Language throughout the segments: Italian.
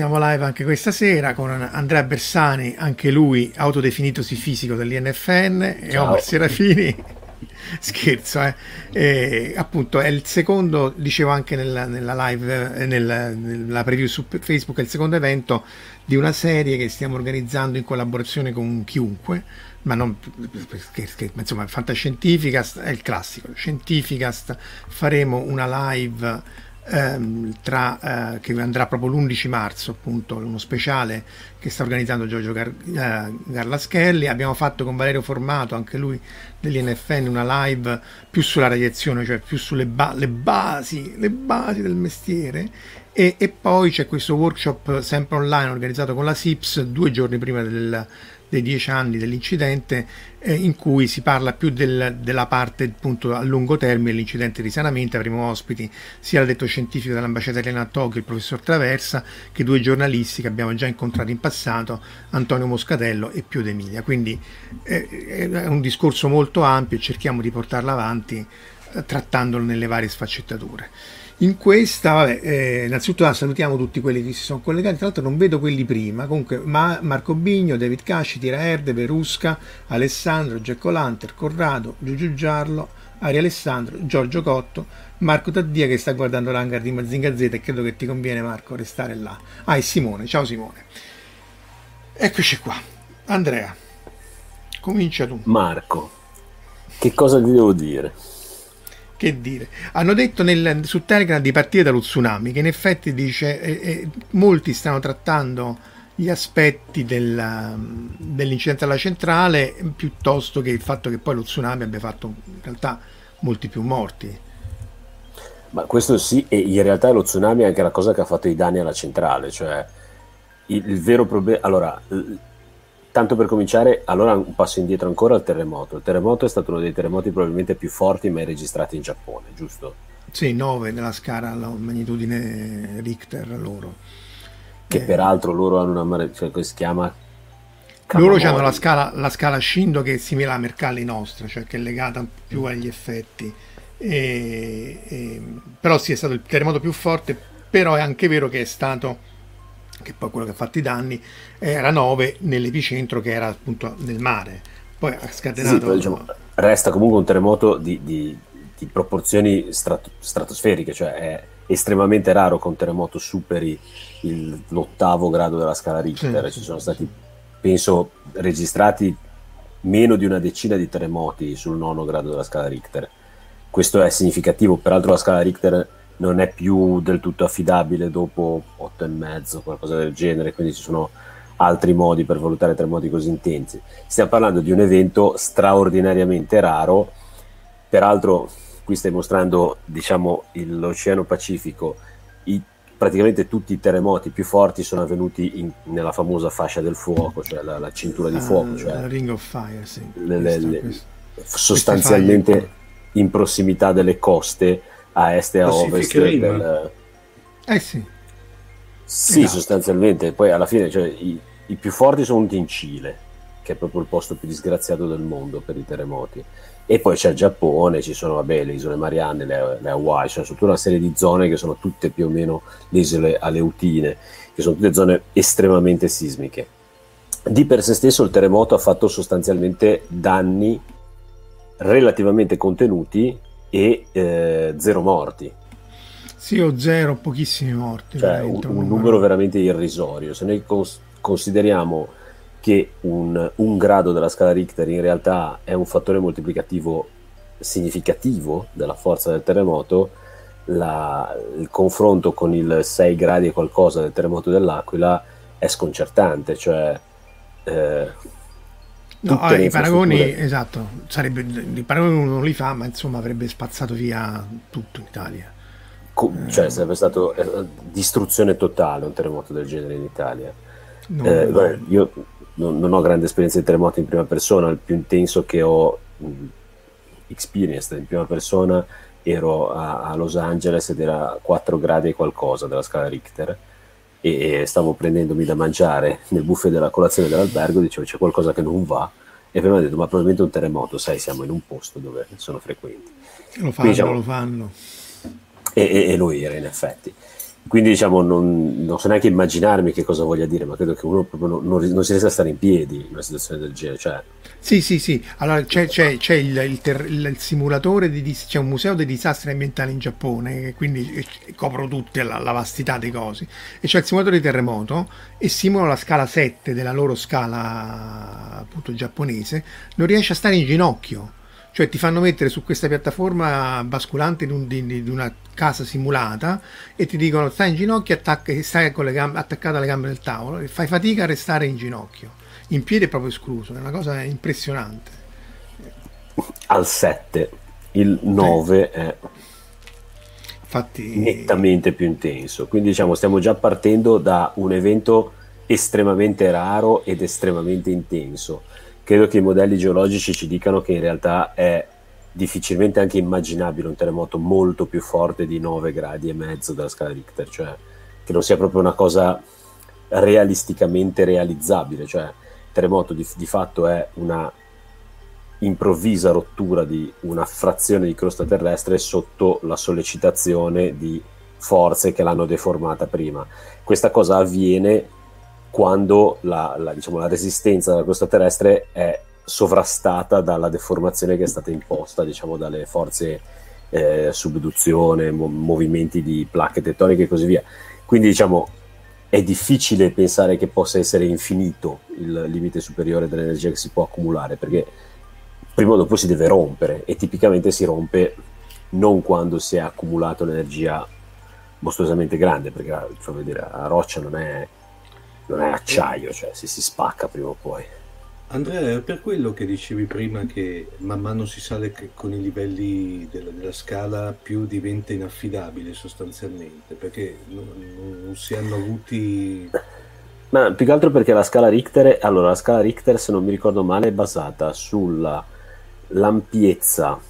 Siamo live anche questa sera con Andrea Bersani, anche lui autodefinitosi fisico dell'INFN, e Omar Serafini. Scherzo, eh. E, appunto è il secondo, dicevo anche nella, nella live, eh, nella, nella preview su Facebook, è il secondo evento di una serie che stiamo organizzando in collaborazione con chiunque, ma non perché, insomma, Fantascientificast è il classico, Scientificast faremo una live ehm, tra, eh, che andrà proprio l'11 marzo, appunto, uno speciale che sta organizzando Giorgio Gar- eh, Garlaschelli. Abbiamo fatto con Valerio Formato, anche lui dell'INFN, una live più sulla radiazione, cioè più sulle ba- le basi, le basi del mestiere. E, e, poi c'è questo workshop sempre online organizzato con la SIPS due giorni prima del, dei dieci anni dell'incidente eh, in cui si parla più del, della parte appunto a lungo termine dell'incidente di risanamento. Avremo ospiti sia detto scientifico dell'ambasciata italiana a Tokyo, il professor Traversa, che due giornalisti che abbiamo già incontrato in passato, Antonio Moscatello e Pio D'Emilia. Quindi eh, è un discorso molto ampio e cerchiamo di portarlo avanti eh, trattandolo nelle varie sfaccettature. In questa, vabbè, eh, innanzitutto ah, salutiamo tutti quelli che si sono collegati, tra l'altro non vedo quelli prima, comunque ma, Marco Bigno, David Casci, Tira Erde, Verusca, Alessandro, Gecco Lanter, Corrado, Giugiu Giarlo, Ari Alessandro, Giorgio Cotto, Marco Taddia che sta guardando l'hangar di Mazinga Z e credo che ti conviene Marco restare là. Ah, e Simone, ciao Simone. Eccoci qua. Andrea, comincia tu. Marco, che cosa ti devo dire? Che dire, hanno detto nel, su Telegram di partire dallo tsunami, che in effetti dice eh, eh, molti stanno trattando gli aspetti della, dell'incidente alla centrale piuttosto che il fatto che poi lo tsunami abbia fatto in realtà molti più morti. Ma questo sì, e in realtà lo tsunami è anche la cosa che ha fatto i danni alla centrale, cioè il, il vero problema... Allora, tanto per cominciare, allora un passo indietro ancora al terremoto. Il terremoto è stato uno dei terremoti probabilmente più forti mai registrati in Giappone, giusto? Sì, 9 nella scala, la magnitudine Richter loro. Che eh, peraltro loro hanno una... Cioè, che si chiama... Loro hanno la scala, la scala Shindo che è simile alla Mercalli nostra, cioè che è legata più agli effetti. E, e, però sì, è stato il terremoto più forte, però è anche vero che è stato che poi quello che ha fatto i danni, era 9 nell'epicentro che era appunto nel mare. Poi ha scatenato... Sì, poi, diciamo, resta comunque un terremoto di, di, di proporzioni strato, stratosferiche, cioè è estremamente raro che un terremoto superi il, l'ottavo grado della scala Richter. Sì, Ci sono stati, penso, registrati meno di una decina di terremoti sul nono grado della scala Richter. Questo è significativo, peraltro la scala Richter non è più del tutto affidabile dopo 8 e mezzo, qualcosa del genere, quindi ci sono altri modi per valutare terremoti così intensi. Stiamo parlando di un evento straordinariamente raro, peraltro qui stai mostrando diciamo, l'Oceano Pacifico, I, praticamente tutti i terremoti più forti sono avvenuti in, nella famosa fascia del fuoco, cioè la, la cintura di fuoco, cioè Ring of Fire, sì. le, le, le, sostanzialmente in prossimità delle coste a est e a ovest del... Eh sì. Sì, esatto. sostanzialmente. Poi alla fine cioè, i, i, più forti sono venuti in Cile, che è proprio il posto più disgraziato del mondo per i terremoti. E poi c'è il Giappone, ci sono vabbè, le isole Marianne, le, le Hawaii, cioè tutta una serie di zone che sono tutte più o meno le isole Aleutine, che sono tutte zone estremamente sismiche. Di per sé stesso il terremoto ha fatto sostanzialmente danni relativamente contenuti e eh, zero morti. Sì, o zero, pochissimi morti. Cioè un, un, numero veramente irrisorio. Se noi cons- consideriamo che un, un, grado della scala Richter in realtà è un fattore moltiplicativo significativo della forza del terremoto, la, il confronto con il 6 gradi e qualcosa del terremoto dell'Aquila è sconcertante, cioè eh, no, eh, i paragoni, esatto, sarebbe, i paragoni uno non li fa, ma insomma avrebbe spazzato via tutto in Italia. Co- cioè eh. sarebbe stato eh, distruzione totale un terremoto del genere in Italia. No, eh, no. Beh, io non, non, ho grande esperienza di terremoti in prima persona, il più intenso che ho mh, experienced in prima persona ero a, a, Los Angeles ed era 4 gradi e qualcosa della scala Richter e, e stavo prendendomi da mangiare nel buffet della colazione dell'albergo, dicevo c'è qualcosa che non va e prima ho detto ma probabilmente un terremoto, sai siamo in un posto dove sono frequenti. Lo fanno, Quindi, diciamo, lo fanno. E, e, e lo era in effetti. Quindi diciamo non, non, so neanche immaginarmi che cosa voglia dire, ma credo che uno proprio non, non, non si riesca a stare in piedi in una situazione del genere. Cioè... Sì, sì, sì. Allora c'è, c'è, c'è il, il, ter, il, simulatore, di, c'è un museo dei disastri ambientali in Giappone, quindi copro tutte la, la, vastità dei cosi. E c'è il simulatore di terremoto e simula la scala 7 della loro scala appunto giapponese. Non riesce a stare in ginocchio cioè ti fanno mettere su questa piattaforma basculante di, un, di, di una casa simulata e ti dicono stai in ginocchio attacca, stai con le gambe, attaccato alle gambe del tavolo e fai fatica a restare in ginocchio. In piedi è proprio escluso, è una cosa impressionante. Al 7, il 9 è Infatti... nettamente più intenso. Quindi diciamo stiamo già partendo da un evento estremamente raro ed estremamente intenso credo che i modelli geologici ci dicano che in realtà è difficilmente anche immaginabile un terremoto molto più forte di 9 gradi e mezzo della scala Richter, cioè che non sia proprio una cosa realisticamente realizzabile, cioè il terremoto di, di fatto è una improvvisa rottura di una frazione di crosta terrestre sotto la sollecitazione di forze che l'hanno deformata prima. Questa cosa avviene quando la, la, diciamo, la resistenza della crosta terrestre è sovrastata dalla deformazione che è stata imposta diciamo, dalle forze eh, subduzione, mo- movimenti di placche tettoniche e così via. Quindi diciamo è difficile pensare che possa essere infinito il limite superiore dell'energia che si può accumulare perché prima o dopo si deve rompere e tipicamente si rompe non quando si è accumulato l'energia mostruosamente grande perché fa vedere, la roccia non è non è acciaio, cioè si, si spacca prima o poi. Andrea, è per quello che dicevi prima che man mano si sale con i livelli della, della scala più diventa inaffidabile sostanzialmente, perché non, non, si hanno avuti... Ma più che altro perché la scala Richter, allora la scala Richter se non mi ricordo male è basata sulla l'ampiezza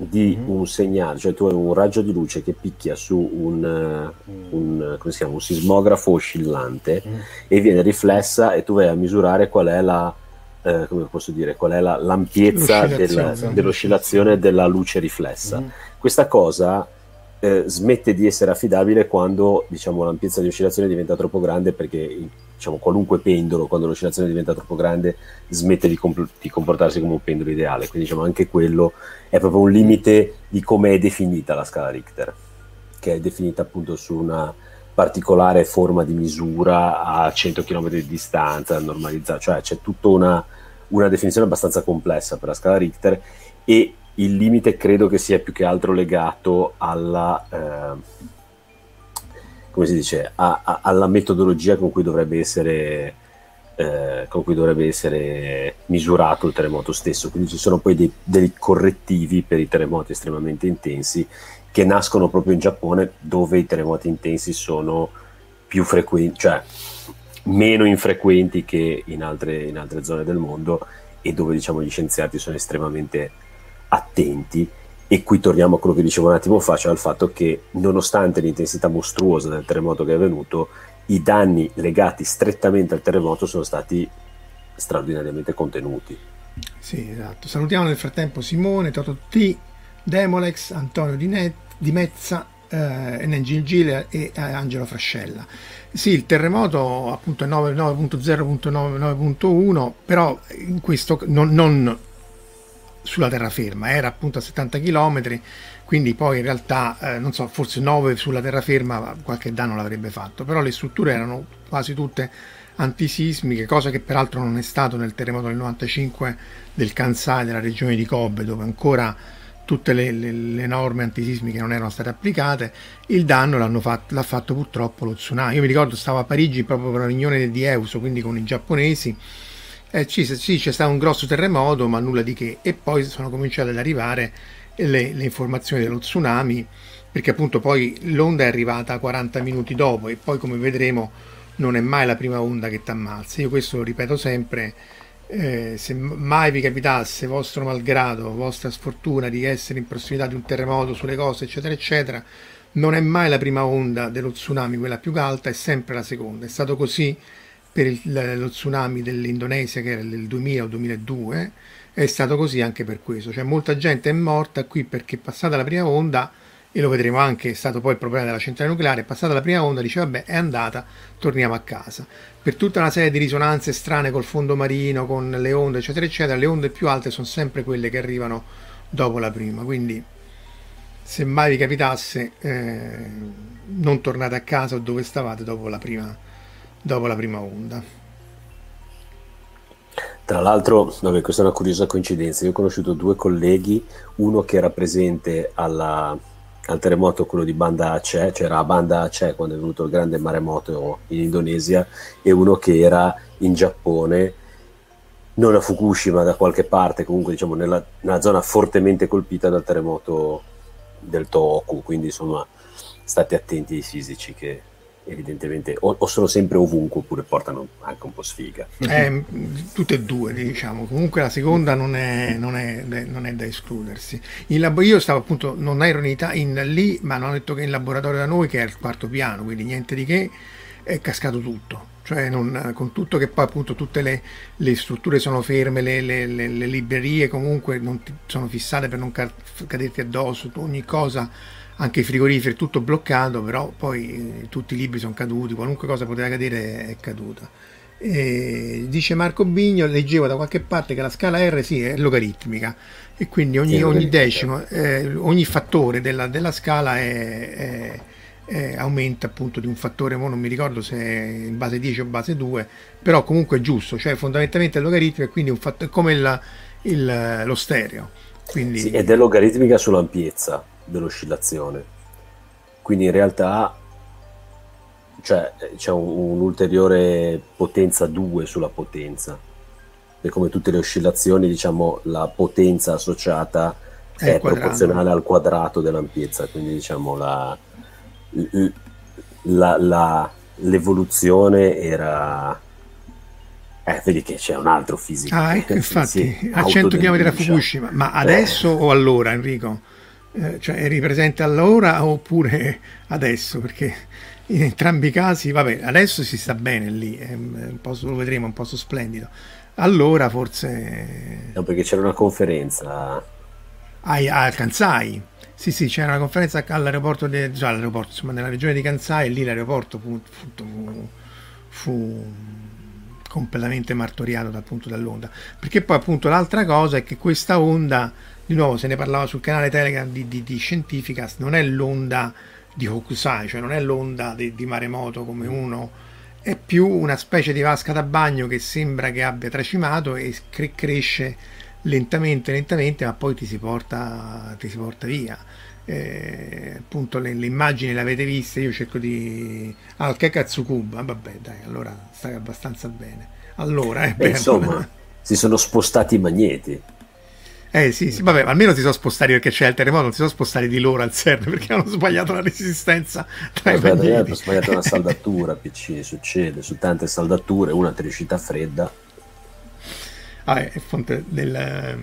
di mm-hmm. un segnale, cioè tu hai un raggio di luce che picchia su un, mm. un, chiama, un sismografo oscillante mm. e viene riflessa e tu vai a misurare qual è la, eh, come posso dire, qual è la, l'ampiezza del, dell'oscillazione della luce riflessa. Mm. Questa cosa eh, smette di essere affidabile quando diciamo, l'ampiezza di oscillazione diventa troppo grande perché diciamo, qualunque pendolo, quando l'oscillazione diventa troppo grande, smette di, comp- di comportarsi come un pendolo ideale. Quindi diciamo, anche quello è proprio un limite di come è definita la scala Richter, che è definita appunto su una particolare forma di misura a 100 km di distanza, normalizzata, cioè c'è tutta una, una definizione abbastanza complessa per la scala Richter e il limite credo che sia più che altro legato alla... Eh, come si dice, a, a, alla metodologia con cui dovrebbe essere eh, con cui dovrebbe essere misurato il terremoto stesso. Quindi ci sono poi dei, dei, correttivi per i terremoti estremamente intensi che nascono proprio in Giappone, dove i terremoti intensi sono più frequenti, cioè meno infrequenti che in altre, in altre zone del mondo e dove diciamo, gli scienziati sono estremamente attenti e qui torniamo a quello che dicevo un attimo fa, cioè al fatto che nonostante l'intensità mostruosa del terremoto che è avvenuto, i danni legati strettamente al terremoto sono stati straordinariamente contenuti. Sì, esatto. Salutiamo nel frattempo Simone, Toto T, Demolex, Antonio Di, Net, Di Mezza, eh, Engine Gile e eh, Angelo Frascella. Sì, il terremoto appunto è 9.0.9.1, però in questo non, non sulla terraferma, era appunto a 70 km, quindi poi in realtà, eh, non so, forse 9 sulla terraferma qualche danno l'avrebbe fatto, però le strutture erano quasi tutte antisismiche, cosa che peraltro non è stato nel terremoto del 95 del Kansai, della regione di Kobe, dove ancora tutte le, le, le, norme antisismiche non erano state applicate, il danno fatto, l'ha fatto purtroppo lo tsunami. Io mi ricordo stavo a Parigi proprio per una riunione di EUSO, quindi con i giapponesi, eh, sì, sì, c'è stato un grosso terremoto, ma nulla di che, e poi sono cominciate ad arrivare le, le informazioni dello tsunami, perché appunto poi l'onda è arrivata 40 minuti dopo e poi come vedremo non è mai la prima onda che ti ammazza. Io questo lo ripeto sempre eh, se mai vi capitasse, vostro malgrado, vostra sfortuna di essere in prossimità di un terremoto sulle cose, eccetera, eccetera, non è mai la prima onda dello tsunami, quella più alta, è sempre la seconda. È stato così per il, lo tsunami dell'Indonesia che era del 2000 o 2002, è stato così anche per questo. Cioè molta gente è morta qui perché passata la prima onda e lo vedremo anche, è stato poi il problema della centrale nucleare, passata la prima onda, dice vabbè è andata, torniamo a casa. Per tutta una serie di risonanze strane col fondo marino, con le onde eccetera eccetera, le onde più alte sono sempre quelle che arrivano dopo la prima, quindi se mai vi capitasse eh, non tornate a casa o dove stavate dopo la prima, dopo la prima onda. Tra l'altro, vabbè, questa è una curiosa coincidenza, io ho conosciuto due colleghi, uno che era presente alla, al terremoto quello di Banda Aceh, c'era la Banda Aceh quando è venuto il grande maremoto in Indonesia e uno che era in Giappone, non a Fukushima da qualche parte, comunque diciamo nella, nella zona fortemente colpita dal terremoto del Tohoku, quindi insomma state attenti ai fisici che evidentemente o, o, sono sempre ovunque oppure portano anche un po' sfiga. Eh, tutte e due, diciamo. Comunque la seconda non è, non è, non è da escludersi. Labo- io stavo appunto, non ero in, Ita- in lì, ma hanno detto che in laboratorio da noi, che è il quarto piano, quindi niente di che, è cascato tutto. Cioè non, con tutto che poi appunto tutte le, le strutture sono ferme, le, le, le librerie comunque ti, sono fissate per non caderti addosso, ogni cosa anche i frigoriferi, tutto bloccato, però poi eh, tutti i libri sono caduti, qualunque cosa poteva cadere è caduta. E dice Marco Bigno, leggevo da qualche parte che la scala R sì, è logaritmica e quindi ogni, ogni decimo, eh, ogni fattore della, della scala è, è, è, aumenta appunto di un fattore, non mi ricordo se è in base 10 o base 2, però comunque è giusto, cioè fondamentalmente è logaritmico e quindi un fattore, come il, il, lo stereo. Quindi... Sì, ed è logaritmica sull'ampiezza dell'oscillazione. Quindi in realtà cioè, c'è un, un'ulteriore potenza 2 sulla potenza. E come tutte le oscillazioni, diciamo, la potenza associata è, è proporzionale al quadrato dell'ampiezza, quindi diciamo la, la, la, l'evoluzione era eh, vedi che c'è un altro fisico. Ah, ecco, infatti, a 100 km da Fukushima. Ma adesso eh. o allora, Enrico? Eh, cioè eri presente allora oppure adesso? Perché in entrambi i casi, vabbè, adesso si sta bene lì, è un po', lo vedremo, un posto splendido. Allora forse... No, perché c'era una conferenza. Ah, a Kansai. Sì, sì, c'era una conferenza all'aeroporto, de, cioè all'aeroporto insomma, nella regione di Kansai e lì l'aeroporto fu, fu, fu completamente martoriato dal punto dell'onda. Perché poi appunto l'altra cosa è che questa onda di nuovo se ne parlava sul canale Telegram di, di, di Scientificast, non è l'onda di Hokusai, cioè non è l'onda di, di maremoto come uno, è più una specie di vasca da bagno che sembra che abbia tracimato e cre- cresce lentamente, lentamente, ma poi ti si porta, ti si porta via. Eh, appunto le, le, immagini le avete viste, io cerco di... Ah, che Katsukuba, vabbè dai, allora stai abbastanza bene. Allora, eh, Beh, insomma, si sono spostati i magneti. Eh sì, sì, vabbè, almeno si sono spostati perché c'è il terremoto, non si sono spostati di loro al CERN perché hanno sbagliato la resistenza tra i magneti. Hanno sbagliato una saldatura, PC, succede, su tante saldature, una riuscita fredda. Ah, è fonte del,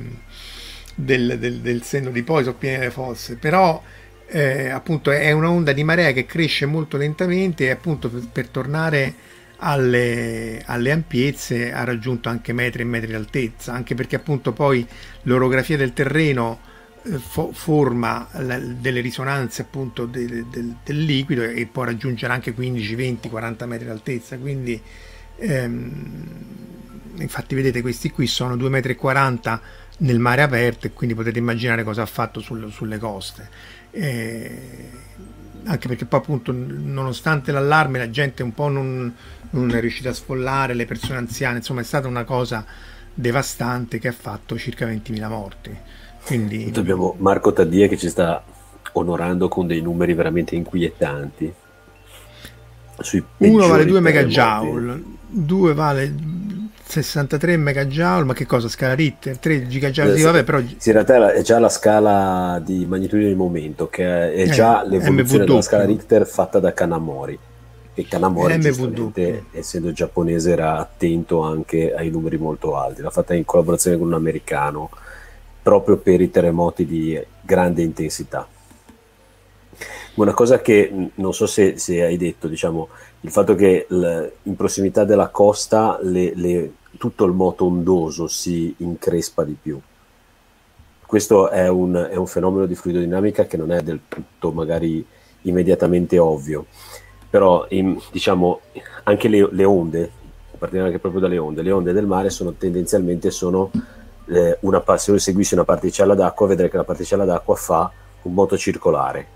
del, del, del senno di poi, sono piene le fosse, però eh, appunto è un'onda di marea che cresce molto lentamente e appunto per, per tornare alle, alle, ampiezze ha raggiunto anche metri e metri di altezza, anche perché appunto poi l'orografia del terreno eh, fo- forma la, delle risonanze appunto de, de, del liquido e può raggiungere anche 15, 20, 40 metri di altezza, quindi ehm, infatti vedete questi qui sono 2,40 metri nel mare aperto e quindi potete immaginare cosa ha fatto sul, sulle coste. Eh, anche perché poi appunto nonostante l'allarme la gente un po' non, non è riuscita a sfollare, le persone anziane, insomma è stata una cosa devastante che ha fatto circa 20.000 morti. Quindi... Abbiamo Marco Taddia che ci sta onorando con dei numeri veramente inquietanti. Uno vale 2 megajoule, 2 vale 63 megajoule, ma che cosa? Scala Richter? 3 gigajoule? Sì, vabbè, però... Sì, in realtà è già la scala di magnitudine di momento, che è già eh, l'evoluzione della scala Richter fatta da Kanamori. E Kanamori, essendo giapponese, era attento anche ai numeri molto alti. L'ha fatta in collaborazione con un americano proprio per i terremoti di grande intensità. Una cosa che non so se, se hai detto, diciamo, il fatto che l, in prossimità della costa le, le, tutto il moto ondoso si increspa di più. Questo è un, è un fenomeno di fluidodinamica che non è del tutto magari immediatamente ovvio, però in, diciamo anche le, le onde, partiamo anche proprio dalle onde, le onde del mare sono tendenzialmente sono eh, una, se seguissi una particella d'acqua vedrai che la particella d'acqua fa un moto circolare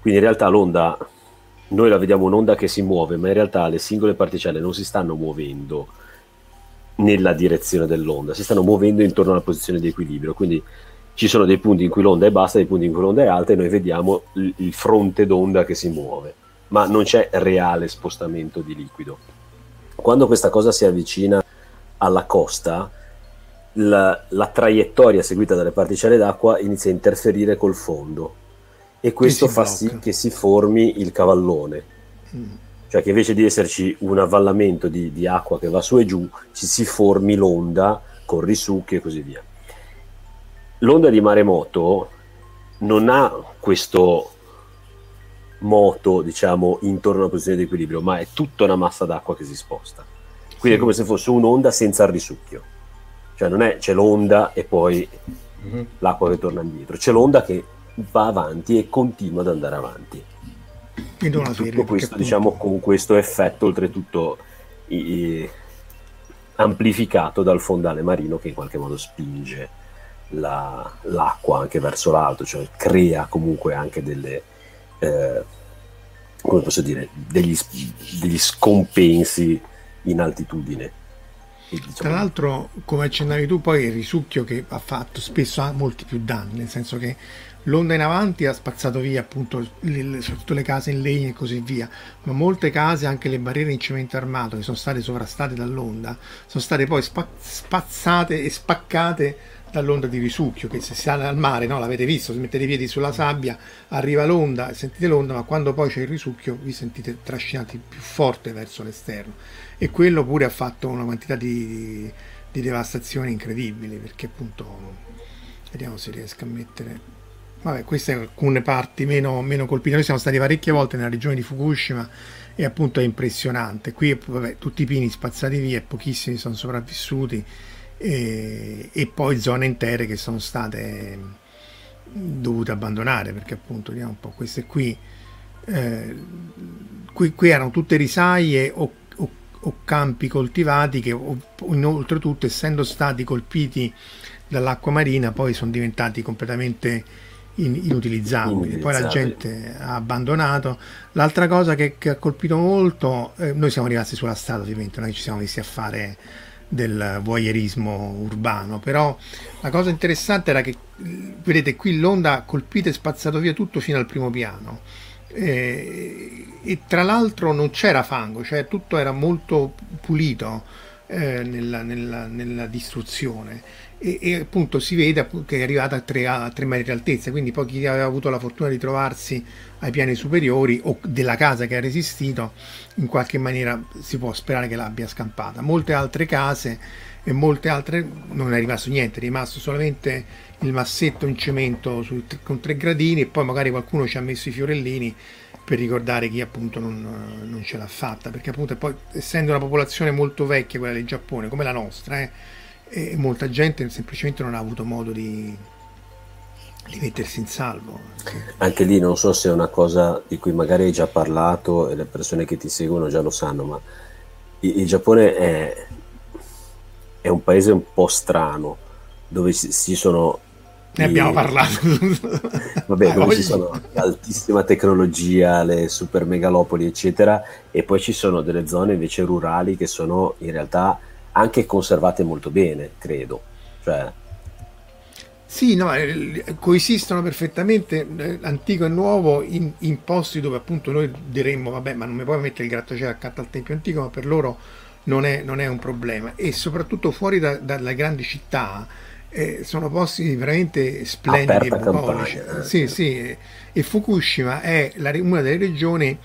quindi in realtà l'onda, noi la vediamo un'onda che si muove, ma in realtà le singole particelle non si stanno muovendo nella direzione dell'onda, si stanno muovendo intorno alla posizione di equilibrio. Quindi ci sono dei punti in cui l'onda è bassa, dei punti in cui l'onda è alta e noi vediamo il fronte d'onda che si muove, ma non c'è reale spostamento di liquido. Quando questa cosa si avvicina alla costa, la, la traiettoria seguita dalle particelle d'acqua inizia a interferire col fondo e questo fa blocca. sì che si formi il cavallone. Mm. Cioè che invece di esserci un avvallamento di, di, acqua che va su e giù, ci si formi l'onda con risucchi e così via. L'onda di maremoto non ha questo moto, diciamo, intorno alla posizione di equilibrio, ma è tutta una massa d'acqua che si sposta. Quindi sì. è come se fosse un'onda senza il risucchio. Cioè non è c'è l'onda e poi mm-hmm. l'acqua che torna indietro, c'è l'onda che va avanti e continua ad andare avanti. In una serie, Tutto questo, diciamo, con questo effetto oltretutto i, amplificato dal fondale marino che in qualche modo spinge la, l'acqua anche verso l'alto, cioè crea comunque anche delle, eh, come posso dire, degli, degli scompensi in altitudine. Diciamo... Tra l'altro, come accennavi tu, poi il risucchio che ha fatto spesso ha molti più danni, nel senso che L'onda in avanti ha spazzato via appunto le, soprattutto le case in legno e così via, ma molte case, anche le barriere in cemento armato che sono state sovrastate dall'onda, sono state poi spa- spazzate e spaccate dall'onda di risucchio che se sale al mare, no, l'avete visto, se mettete i piedi sulla sabbia, arriva l'onda, sentite l'onda, ma quando poi c'è il risucchio vi sentite trascinati più forte verso l'esterno e quello pure ha fatto una quantità di, di devastazione incredibili perché appunto vediamo se riesco a mettere Vabbè, queste alcune parti meno, meno, colpite. Noi siamo stati parecchie volte nella regione di Fukushima e appunto è impressionante. Qui vabbè, tutti i pini spazzati via e pochissimi sono sopravvissuti e, e, poi zone intere che sono state dovute abbandonare perché appunto vediamo un po' queste qui, eh, qui, qui erano tutte risaie o, o, o campi coltivati che oltretutto essendo stati colpiti dall'acqua marina poi sono diventati completamente in, inutilizzabili. Poi la gente ha abbandonato. L'altra cosa che, che ha colpito molto, eh, noi siamo rimasti sulla strada ovviamente, noi ci siamo messi a fare del voyeurismo urbano, però la cosa interessante era che, vedete, qui l'onda ha colpito e spazzato via tutto fino al primo piano. Eh, e tra l'altro non c'era fango, cioè tutto era molto pulito eh, nella, nella, nella distruzione e, e, appunto si vede che è arrivata a 3, a 3 metri di altezza, quindi poi chi aveva avuto la fortuna di trovarsi ai piani superiori o della casa che ha resistito, in qualche maniera si può sperare che l'abbia scampata. Molte altre case e molte altre non è rimasto niente, è rimasto solamente il massetto in cemento su, con tre gradini e poi magari qualcuno ci ha messo i fiorellini per ricordare chi appunto non, non ce l'ha fatta, perché appunto poi essendo una popolazione molto vecchia quella del Giappone, come la nostra, eh, e molta gente semplicemente non ha avuto modo di, di mettersi in salvo. Anche lì non so se è una cosa di cui magari hai già parlato e le persone che ti seguono già lo sanno, ma il, Giappone è, è, un paese un po' strano dove si sono... Ne abbiamo parlato. Vabbè, dove ci sono altissima tecnologia, le super megalopoli, eccetera, e poi ci sono delle zone invece rurali che sono in realtà anche conservate molto bene, credo. Cioè... Sì, no, eh, coesistono perfettamente eh, antico e nuovo in, in, posti dove appunto noi diremmo, vabbè, ma non mi puoi mettere il grattacielo accanto al Tempio Antico, ma per loro non è, non è un problema. E soprattutto fuori da, dalle grandi città eh, sono posti veramente splendidi e bucolici. Eh, sì, sì, e, e Fukushima è la, una delle regioni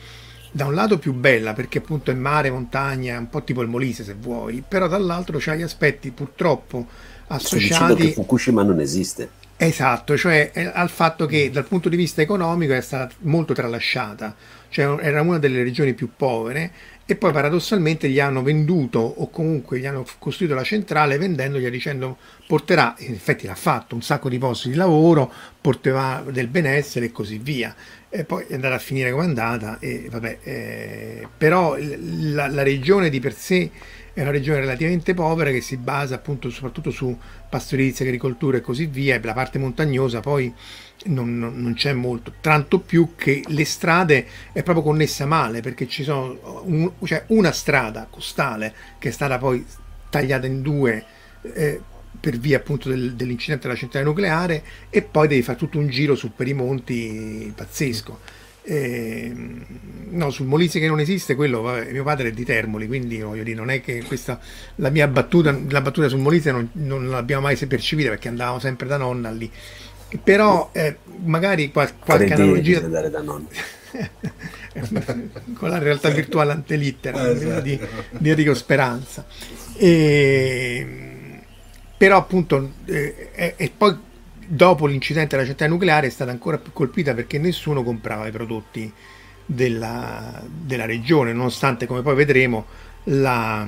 da un lato più bella perché appunto è mare, montagna, un po' tipo il Molise se vuoi, però dall'altro c'ha gli aspetti purtroppo associati... che Fukushima non esiste. Esatto, cioè al fatto che dal punto di vista economico è stata molto tralasciata, cioè era una delle regioni più povere e poi paradossalmente gli hanno venduto o comunque gli hanno costruito la centrale vendendogli dicendo porterà, in effetti l'ha fatto, un sacco di posti di lavoro, porterà del benessere e così via. E poi è andata a finire come è andata, e vabbè, eh, però la, la regione di per sé è una regione relativamente povera che si basa appunto soprattutto su pastorizia, agricoltura e così via, la parte montagnosa poi non, non, non, c'è molto, tanto più che le strade è proprio connessa male perché ci sono un, cioè una strada costale che è stata poi tagliata in due eh, per via appunto del, dell'incidente della centrale nucleare e poi devi fare tutto un giro su per i monti pazzesco eh, no, sul Molise che non esiste, quello vabbè, mio padre è di Termoli, quindi voglio dire, non è che questa la mia battuta, la battuta sul Molise non, non l'abbiamo mai percepita perché andavamo sempre da nonna lì. Però eh, magari qual, qualche analogia andare da nonna. con la realtà virtuale antelittera esatto. di, di Enrico Speranza. E, però appunto eh, e, e poi dopo l'incidente della centrale nucleare è stata ancora più colpita perché nessuno comprava i prodotti della, della regione, nonostante come poi vedremo la,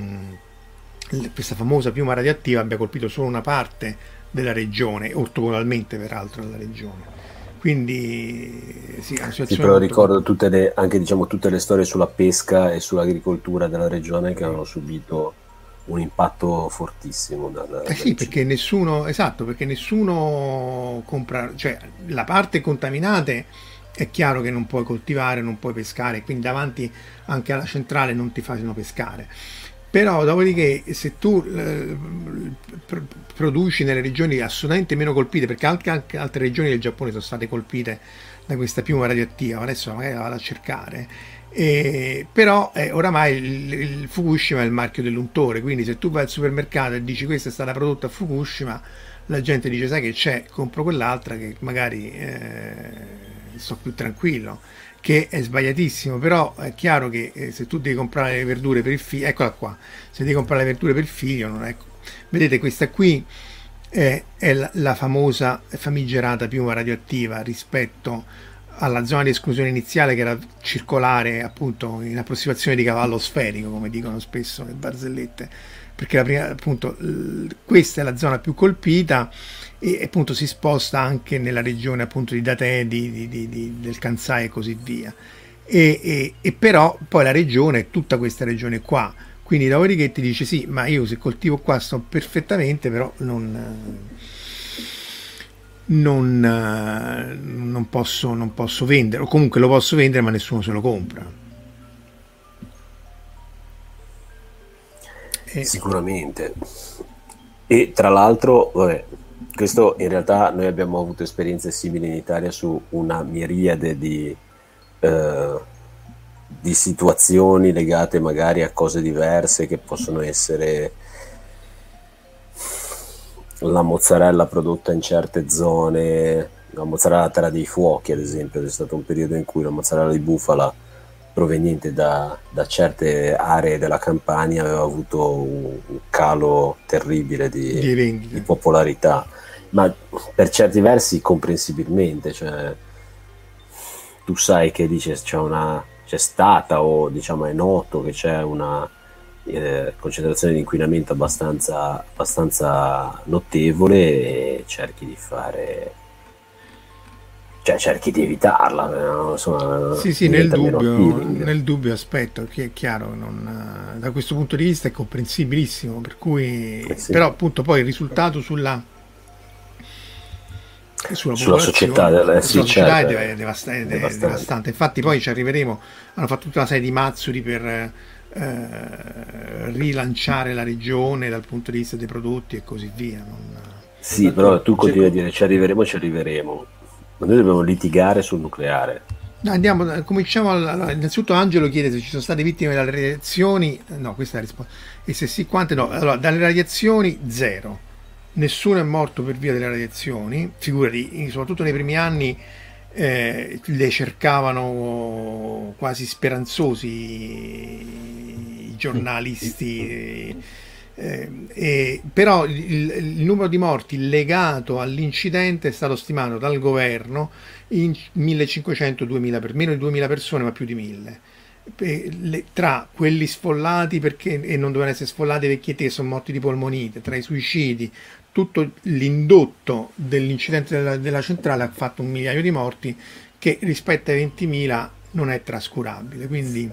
questa famosa piuma radioattiva abbia colpito solo una parte della regione, ortogonalmente peraltro della regione. Quindi sì, sì però ricordo tutte le, anche diciamo, tutte le storie sulla pesca e sull'agricoltura della regione che hanno subito un impatto fortissimo. Dal, eh sì, perché nessuno, esatto, perché nessuno compra, cioè la parte contaminate è chiaro che non puoi coltivare, non puoi pescare, quindi davanti anche alla centrale non ti fanno pescare. Però dopodiché se tu eh, produci nelle regioni assolutamente meno colpite, perché anche, anche, altre regioni del Giappone sono state colpite da questa piuma radioattiva, adesso magari la vado a cercare, eh, però eh, oramai il, il, Fukushima è il marchio dell'untore, quindi se tu vai al supermercato e dici questa è stata prodotta a Fukushima, la gente dice sai che c'è, compro quell'altra che magari eh, sto più tranquillo, che è sbagliatissimo, però è chiaro che eh, se tu devi comprare le verdure per il figlio, eccola qua, se devi comprare le verdure per il figlio, non è... vedete questa qui è, è la, la famosa famigerata piuma radioattiva rispetto a alla zona di esclusione iniziale che era circolare appunto in approssimazione di cavallo sferico come dicono spesso le barzellette perché prima, appunto questa è la zona più colpita e appunto si sposta anche nella regione appunto di Date, di, di, di, del Kansai e così via. E, e, e, però poi la regione è tutta questa regione qua. Quindi dopodiché ti dice sì ma io se coltivo qua sto perfettamente però non non, eh, non, posso, non posso vendere, o comunque lo posso vendere ma nessuno se lo compra. Sicuramente. E tra l'altro, vabbè, questo in realtà noi abbiamo avuto esperienze simili in Italia su una miriade di, eh, di situazioni legate magari a cose diverse che possono essere la mozzarella prodotta in certe zone, la mozzarella terra dei fuochi ad esempio, c'è stato un periodo in cui la mozzarella di bufala proveniente da, da certe aree della Campania aveva avuto un, un calo terribile di, di, di, popolarità, ma per certi versi comprensibilmente, cioè, tu sai che dice c'è, una, c'è stata o diciamo è noto che c'è una eh, concentrazione di inquinamento abbastanza, abbastanza notevole e cerchi di fare cioè cerchi di evitarla no? Insomma, sì sì nel dubbio, nel dubbio aspetto che è chiaro non, da questo punto di vista è comprensibilissimo per cui eh sì. però appunto poi il risultato sulla sulla, sulla società, della, sì, società certo, è, devastante, è devastante. infatti poi ci arriveremo hanno fatto tutta una serie di mazzuri per eh, rilanciare la regione dal punto di vista dei prodotti e così via. Non... Sì, però tu continui a dire ci arriveremo, ci arriveremo. Ma noi dobbiamo litigare sul nucleare. No, andiamo, eh, cominciamo. Allora, innanzitutto Angelo chiede se ci sono state vittime dalle radiazioni. No, questa è la risposta. E se sì, quante no? Allora, dalle radiazioni, zero. Nessuno è morto per via delle radiazioni. Figurati, soprattutto nei primi anni eh, le cercavano quasi speranzosi i giornalisti. Eh, eh, però il, il, numero di morti legato all'incidente è stato stimato dal governo in 1500-2000 per meno di 2000 persone, ma più di 1000. Tra quelli sfollati perché e non dovevano essere sfollati perché te sono morti di polmonite, tra i suicidi, tutto l'indotto dell'incidente della, della, centrale ha fatto un migliaio di morti che rispetto ai 20.000 non è trascurabile. Quindi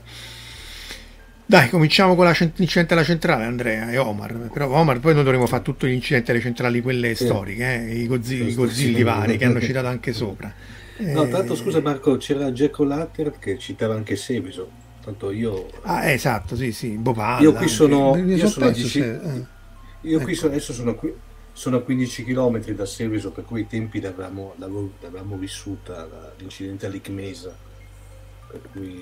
dai, cominciamo con l'incidente della centrale, Andrea e Omar. Però Omar, poi noi dovremo fare tutti gli incidenti delle centrali, quelle storiche, eh? i, gozzi, i gozzilli vari che hanno citato anche sopra. No, tanto scusa Marco, c'era Jack O'Latter che citava anche Seviso. Tanto io... Ah, esatto, sì, sì, Bopalla. Io qui sono... Io, sono, dici... se... eh. io qui ecco. sono, adesso sono qui sono a 15 km da Seveso, per cui i tempi l'avevamo, l'avevamo vissuta l'incidente all'Icmesa. Per cui...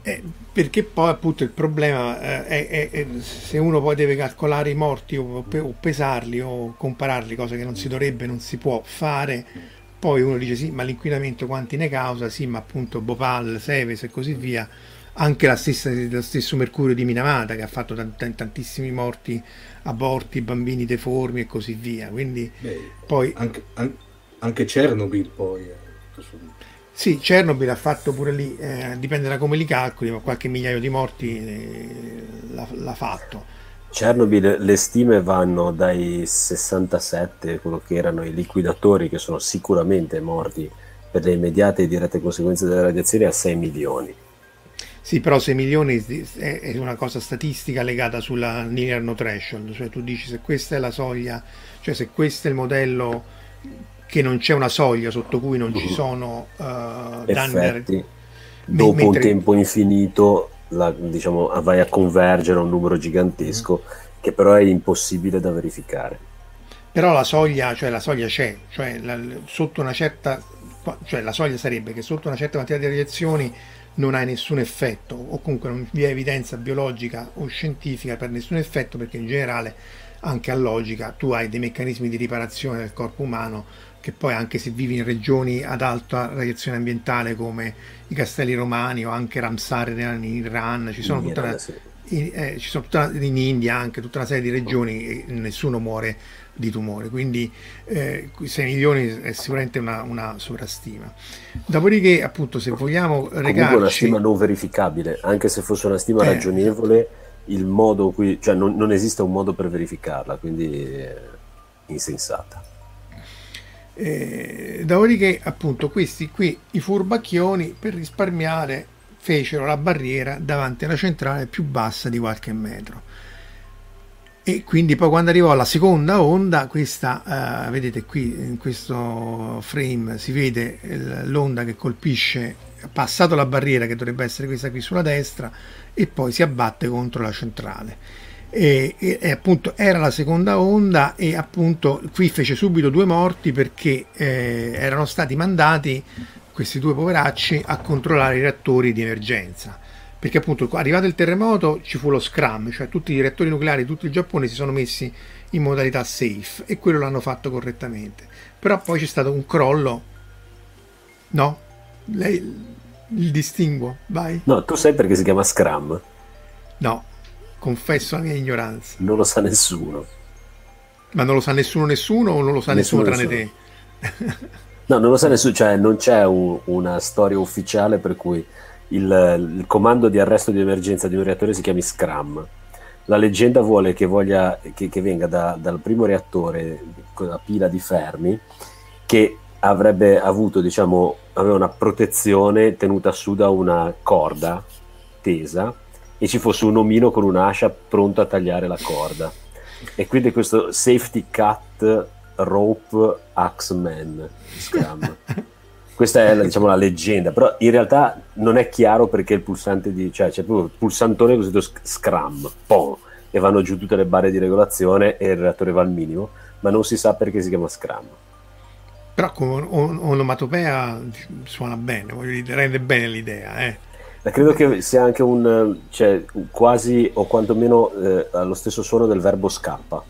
Eh, perché poi appunto il problema eh, è, è, è, se uno poi deve calcolare i morti o, o, pesarli o compararli, cosa che non si dovrebbe, non si può fare, poi uno dice sì, ma l'inquinamento quanti ne causa? Sì, ma appunto Bhopal, Seveso e così via anche la stessa, lo stesso Mercurio di Minamata che ha fatto tant- tantissimi morti, aborti, bambini deformi e così via. Quindi Beh, poi... Anche, anche, Chernobyl poi. Eh, sì, Chernobyl ha fatto pure lì, eh, dipende da come li calcoli, ma qualche migliaio di morti eh, l'ha, l'ha, fatto. Chernobyl le stime vanno dai 67, quello che erano i liquidatori che sono sicuramente morti per le immediate e dirette conseguenze delle radiazioni, a 6 milioni. Sì, però 6 milioni è una cosa statistica legata sulla linear no threshold, cioè tu dici se questa è la soglia, cioè se questo è il modello che non c'è una soglia sotto cui non ci mm. sono uh, danni. Dopo mentre... un tempo infinito la, diciamo, vai a convergere a un numero gigantesco mm. che però è impossibile da verificare. Però la soglia, cioè la soglia c'è, cioè la, sotto una certa, cioè la soglia sarebbe che sotto una certa quantità di radiazioni non hai nessun effetto o comunque non vi è evidenza biologica o scientifica per nessun effetto perché in generale anche a logica tu hai dei meccanismi di riparazione del corpo umano che poi anche se vivi in regioni ad alta radiazione ambientale come i castelli romani o anche Ramsar in Iran ci sono tutta una, in, eh, ci sono tutta, in India anche tutta una serie di regioni e nessuno muore di tumore, quindi eh, 6 milioni è sicuramente una, una sovrastima. Dopodiché, appunto, se vogliamo recarci... Comunque una stima non verificabile, anche se fosse una stima eh, ragionevole, il modo qui, cioè non, non, esiste un modo per verificarla, quindi è insensata. Eh, dopodiché, appunto, questi qui, i furbacchioni, per risparmiare, fecero la barriera davanti alla centrale più bassa di qualche metro e quindi poi quando arrivò la seconda onda, questa, uh, vedete qui in questo frame si vede l'onda che colpisce, passato la barriera che dovrebbe essere questa qui sulla destra e poi si abbatte contro la centrale. E, e, e appunto era la seconda onda e appunto qui fece subito due morti perché eh, erano stati mandati questi due poveracci a controllare i reattori di emergenza perché appunto arrivato il terremoto ci fu lo scrum, cioè tutti i reattori nucleari di tutto il Giappone si sono messi in modalità safe e quello l'hanno fatto correttamente. Però poi c'è stato un crollo, no? Lei il distinguo, vai. No, tu sai perché si chiama scrum? No, confesso la mia ignoranza. Non lo sa nessuno. Ma non lo sa nessuno nessuno o non lo sa nessuno, nessuno tranne nessuno. te? no, non lo sa nessuno, cioè non c'è un, una storia ufficiale per cui il, il, comando di arresto di emergenza di un reattore si chiami Scrum. La leggenda vuole che, voglia, che, che venga da, dal primo reattore, la pila di fermi, che avrebbe avuto, diciamo, aveva una protezione tenuta su da una corda tesa e ci fosse un omino con un'ascia pronto a tagliare la corda. E quindi questo safety cut rope axeman scrum. Questa è diciamo, la leggenda, però in realtà non è chiaro perché il pulsante di... cioè c'è proprio il pulsantone cosiddetto scrum, pom, e vanno giù tutte le barre di regolazione e il reattore va al minimo, ma non si sa perché si chiama Scrum. Però come on- onomatopea suona bene, voglio dire, rende bene l'idea. Eh. Credo che sia anche un, cioè, quasi o quantomeno eh, allo stesso suono del verbo scappa.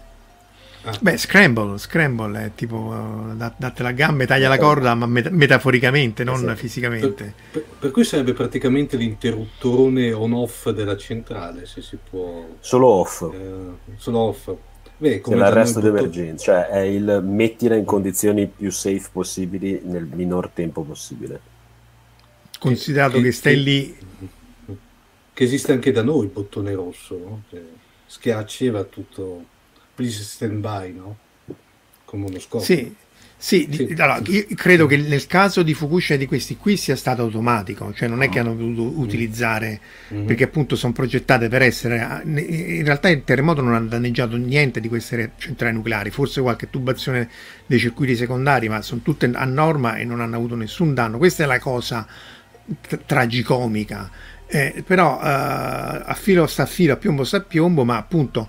Ah. Beh, scramble, scramble è tipo uh, date la gamba e taglia la corda, ma met- metaforicamente, non esatto. fisicamente. Per, per, per, cui sarebbe praticamente l'interruttore on-off della centrale, se si può. Solo off. Eh, solo off. Beh, come l'arresto tutto... d'emergenza, cioè è il mettila in condizioni più safe possibili nel minor tempo possibile. Considerato che, che stai che, lì. Che esiste anche da noi il bottone rosso, no? Che schiacci e va tutto please stand by, no? Come uno scopo. Sì, sì, sì. Allora, io credo che nel caso di Fukushima di questi qui sia stato automatico, cioè non è che hanno dovuto mm. utilizzare, mm-hmm. perché appunto sono progettate per essere, in realtà il terremoto non ha danneggiato niente di queste centrali nucleari, forse qualche tubazione dei circuiti secondari, ma sono tutte a norma e non hanno avuto nessun danno. Questa è la cosa tragicomica, eh, però eh, a filo sta a filo, a piombo sta a piombo, ma appunto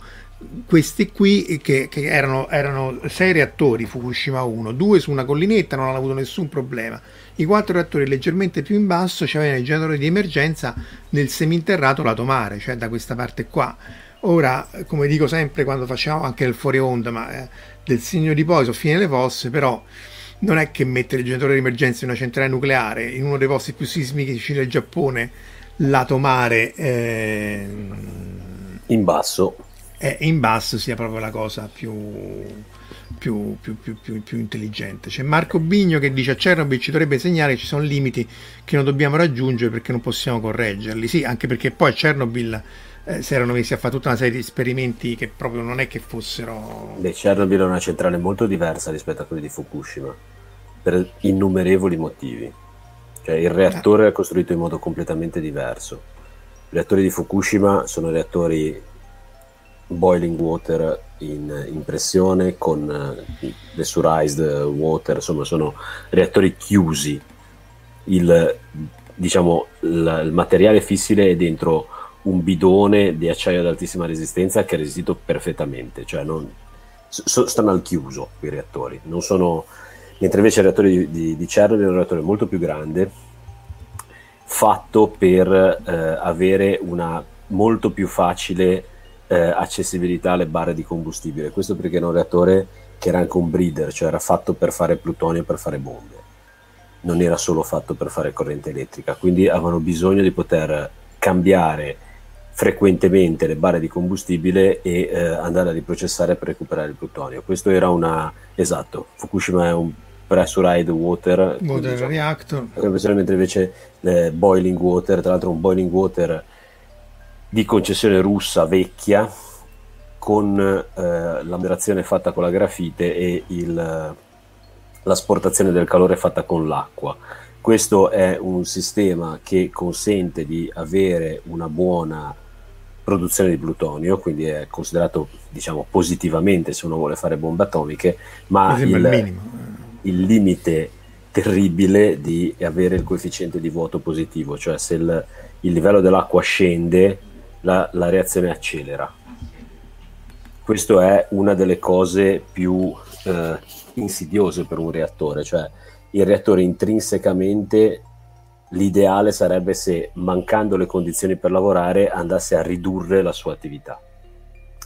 questi qui che, che erano, erano, sei reattori Fukushima 1, due su una collinetta, non hanno avuto nessun problema. I quattro reattori leggermente più in basso c'erano i generatori di emergenza nel seminterrato lato mare, cioè da questa parte qua. Ora, come dico sempre quando facciamo anche il fuori onda, ma eh, del segno di poi sono fine le fosse, però non è che mettere il generatore di emergenza in una centrale nucleare in uno dei posti più sismici del Giappone, lato mare, eh, in basso e in basso sia proprio la cosa più, più, più, più, intelligente. C'è Marco Bigno che dice a Chernobyl ci dovrebbe insegnare che ci sono limiti che non dobbiamo raggiungere perché non possiamo correggerli. Sì, anche perché poi a Chernobyl eh, si erano messi a fare tutta una serie di esperimenti che proprio non è che fossero... Beh, Chernobyl è una centrale molto diversa rispetto a quelli di Fukushima, per innumerevoli motivi. Cioè, il reattore è costruito in modo completamente diverso. I reattori di Fukushima sono reattori boiling water in, in pressione con uh, pressurized water, insomma sono reattori chiusi. Il, diciamo, il, il materiale fissile è dentro un bidone di acciaio ad altissima resistenza che ha resistito perfettamente, cioè non, so, stanno al chiuso i reattori, sono, mentre invece il reattore di, di, di Chernobyl è un reattore molto più grande, fatto per eh, avere una molto più facile eh, accessibilità alle barre di combustibile. Questo perché era un reattore che era anche un breeder, cioè era fatto per fare plutonio per fare bombe. Non era solo fatto per fare corrente elettrica, quindi avevano bisogno di poter cambiare frequentemente le barre di combustibile e eh, andare a riprocessare per recuperare il plutonio. Questo era una esatto, Fukushima è un pressurized water, water diciamo, reactor, mentre invece eh, boiling water, tra l'altro un boiling water di concessione russa vecchia con eh, la moderazione fatta con la grafite e il, l'asportazione del calore fatta con l'acqua. Questo è un sistema che consente di avere una buona produzione di plutonio, quindi è considerato diciamo, positivamente se uno vuole fare bombe atomiche, ma il, il, il, limite terribile di avere il coefficiente di vuoto positivo, cioè se il, il livello dell'acqua scende la, la reazione accelera. Questa è una delle cose più eh, insidiose per un reattore, cioè il reattore intrinsecamente l'ideale sarebbe se mancando le condizioni per lavorare andasse a ridurre la sua attività.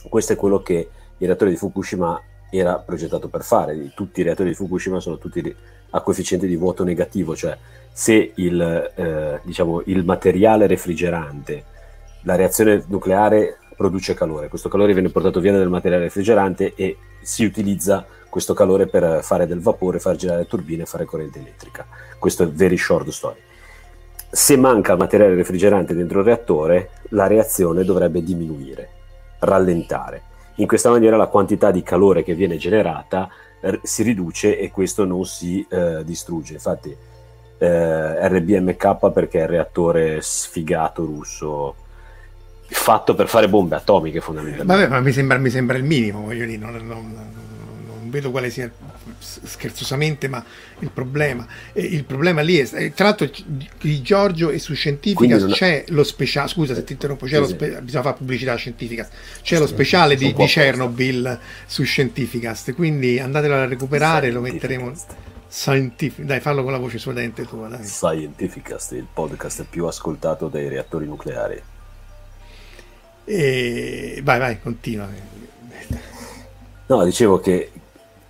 Questo è quello che il reattore di Fukushima era progettato per fare. Tutti i reattori di Fukushima sono tutti a coefficiente di vuoto negativo, cioè se il, eh, diciamo, il materiale refrigerante la reazione nucleare produce calore, questo calore viene portato via dal materiale refrigerante e si utilizza questo calore per fare del vapore, far girare turbine e fare corrente elettrica. Questo è very short story. Se manca il materiale refrigerante dentro il reattore, la reazione dovrebbe diminuire, rallentare. In questa maniera la quantità di calore che viene generata r- si riduce e questo non si eh, distrugge. Infatti eh, RBMK perché è il reattore sfigato russo fatto per fare bombe atomiche fondamentalmente. Vabbè, ma mi sembra, mi sembra il minimo, voglio dire, non, non, non, non vedo quale sia scherzosamente, ma il problema, eh, il problema lì è, eh, tra l'altro di Giorgio e su Scientifica non... c'è lo speciale, scusa se ti interrompo, c'è sì, lo spe... sì. bisogna fare pubblicità Scientifica, c'è sì, lo speciale di, di Chernobyl su Scientificast, quindi andatelo a recuperare, lo metteremo... Scientific, dai, fallo con la voce suadente tua. Dai. Scientificast, il podcast più ascoltato dai reattori nucleari. E... Vai, vai, continua. No, dicevo che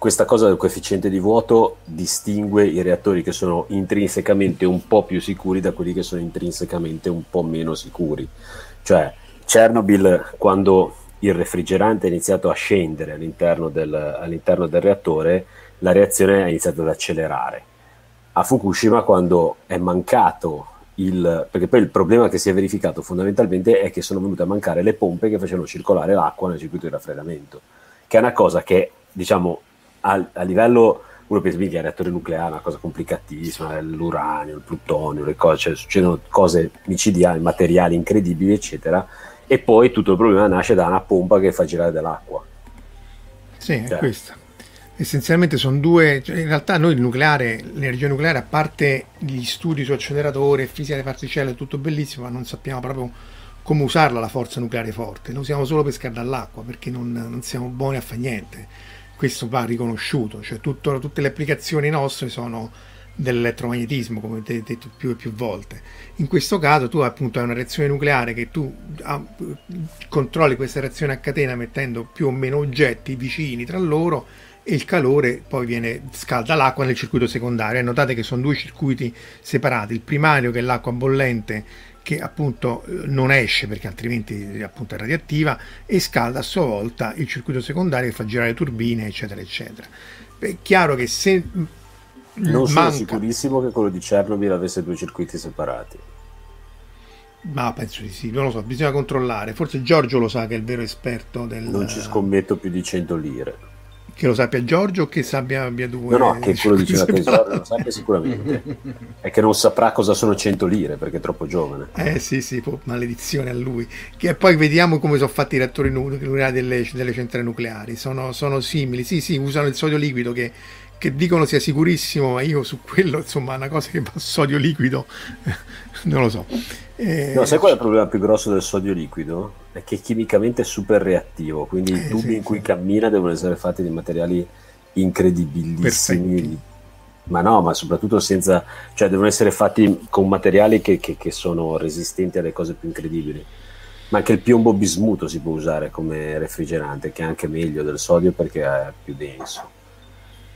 questa cosa del coefficiente di vuoto distingue i reattori che sono intrinsecamente un po' più sicuri da quelli che sono intrinsecamente un po' meno sicuri. Cioè, Chernobyl, quando il refrigerante è iniziato a scendere all'interno del, all'interno del reattore, la reazione ha iniziato ad accelerare. A Fukushima, quando è mancato il. perché poi il problema che si è verificato fondamentalmente è che sono venute a mancare le pompe che facevano circolare l'acqua nel circuito di raffreddamento, che è una cosa che, diciamo, a, a livello uno pensa che il reattore nucleare è una cosa complicatissima, l'uranio, il plutonio, le cose, cioè, succedono cose micidiali, materiali incredibili, eccetera, e poi tutto il problema nasce da una pompa che fa girare dell'acqua. Sì, cioè. è questo. Essenzialmente sono due, cioè in realtà noi il nucleare, l'energia nucleare, a parte gli studi su acceleratore, fisica delle particelle, è tutto bellissimo, ma non sappiamo proprio come usarla la forza nucleare forte, lo usiamo solo per scaldare l'acqua, perché non, non siamo buoni a fare niente questo va riconosciuto, cioè tutto, tutte le applicazioni nostre sono dell'elettromagnetismo, come ho detto più e più volte. In questo caso tu appunto hai una reazione nucleare che tu ah, controlli questa reazione a catena mettendo più o meno oggetti vicini tra loro e il calore poi viene scalda l'acqua nel circuito secondario. E notate che sono due circuiti separati, il primario che è l'acqua bollente che appunto eh, non esce perché altrimenti appunto è radioattiva e scalda a sua volta il circuito secondario che fa girare turbine eccetera eccetera. È chiaro che se non sono manca... sicurissimo che quello di Chernobyl avesse due circuiti separati. Ma penso di sì, non lo so, bisogna controllare. Forse Giorgio lo sa che è il vero esperto del... Non ci scommetto più di 100 lire che lo sappia Giorgio o che sappia abbia due no no che quello diceva tesoro lo sappia sicuramente. È che non saprà cosa sono 100 lire perché è troppo giovane. Eh sì sì maledizione a lui. Che poi vediamo come sono fatti i reattori nucleari delle, delle centrali nucleari. Sono, sono simili. Sì sì usano il sodio liquido che che dicono sia sicurissimo, ma io su quello, insomma, una cosa che va sodio liquido, non lo so. Eh... No, sai qual è il problema più grosso del sodio liquido? È che chimicamente è super reattivo, quindi eh, i tubi sì, in cui sì. cammina devono essere fatti di materiali incredibilissimi. Perfetti. Ma no, ma soprattutto senza, cioè devono essere fatti con materiali che, che, che sono resistenti alle cose più incredibili ma anche il piombo bismuto si può usare come refrigerante, che è anche meglio del sodio perché è più denso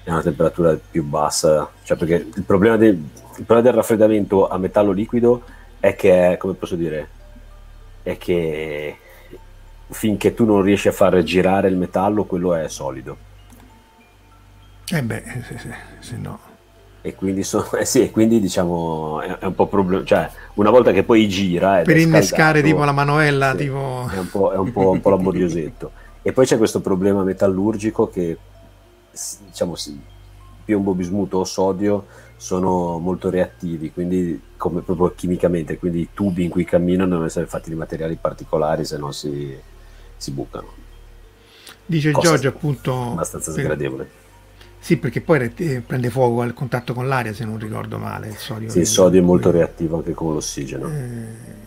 è una temperatura più bassa, cioè perché il problema, de, il problema, del raffreddamento a metallo liquido è che, come posso dire, è che finché tu non riesci a far girare il metallo, quello è solido. Eh beh, se, se, se no. E quindi, so, eh sì, quindi diciamo è, è un po' problema, cioè una volta che poi gira... Per innescare tipo la manovella, sì, tipo... È un po', è un po', un po laboriosетto. e poi c'è questo problema metallurgico che diciamo, piombo, bismuto o sodio sono molto reattivi, quindi come proprio chimicamente, quindi i tubi in cui camminano devono essere fatti di materiali particolari, se no si, si bucano. Dice Cosa Giorgio appunto... Abbastanza sgradevole. Sì, perché poi eh, prende fuoco al contatto con l'aria, se non ricordo male. Il sodio, sì, il sodio è molto reattivo anche con l'ossigeno. Eh,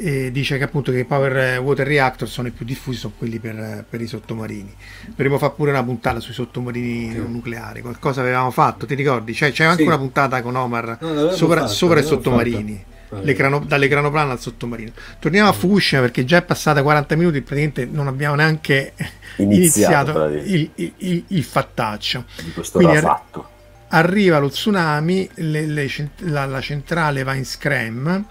e dice che appunto che i power water reactor sono i più diffusi, sono quelli per, per i sottomarini. Dovremmo fare pure una puntata sui sottomarini sì. nucleari, qualcosa avevamo fatto, ti ricordi? Cioè, c'è anche sì. una puntata con Omar no, sopra, fatto, sopra i sottomarini. L'ecrano, dall'ecranoplano al sottomarino. Torniamo a Fukushima perché già è passata 40 minuti e praticamente non abbiamo neanche iniziato, iniziato il, il, il, il, fattaccio. Di questo Quindi ar- arriva lo tsunami, le, le, la, la centrale va in scram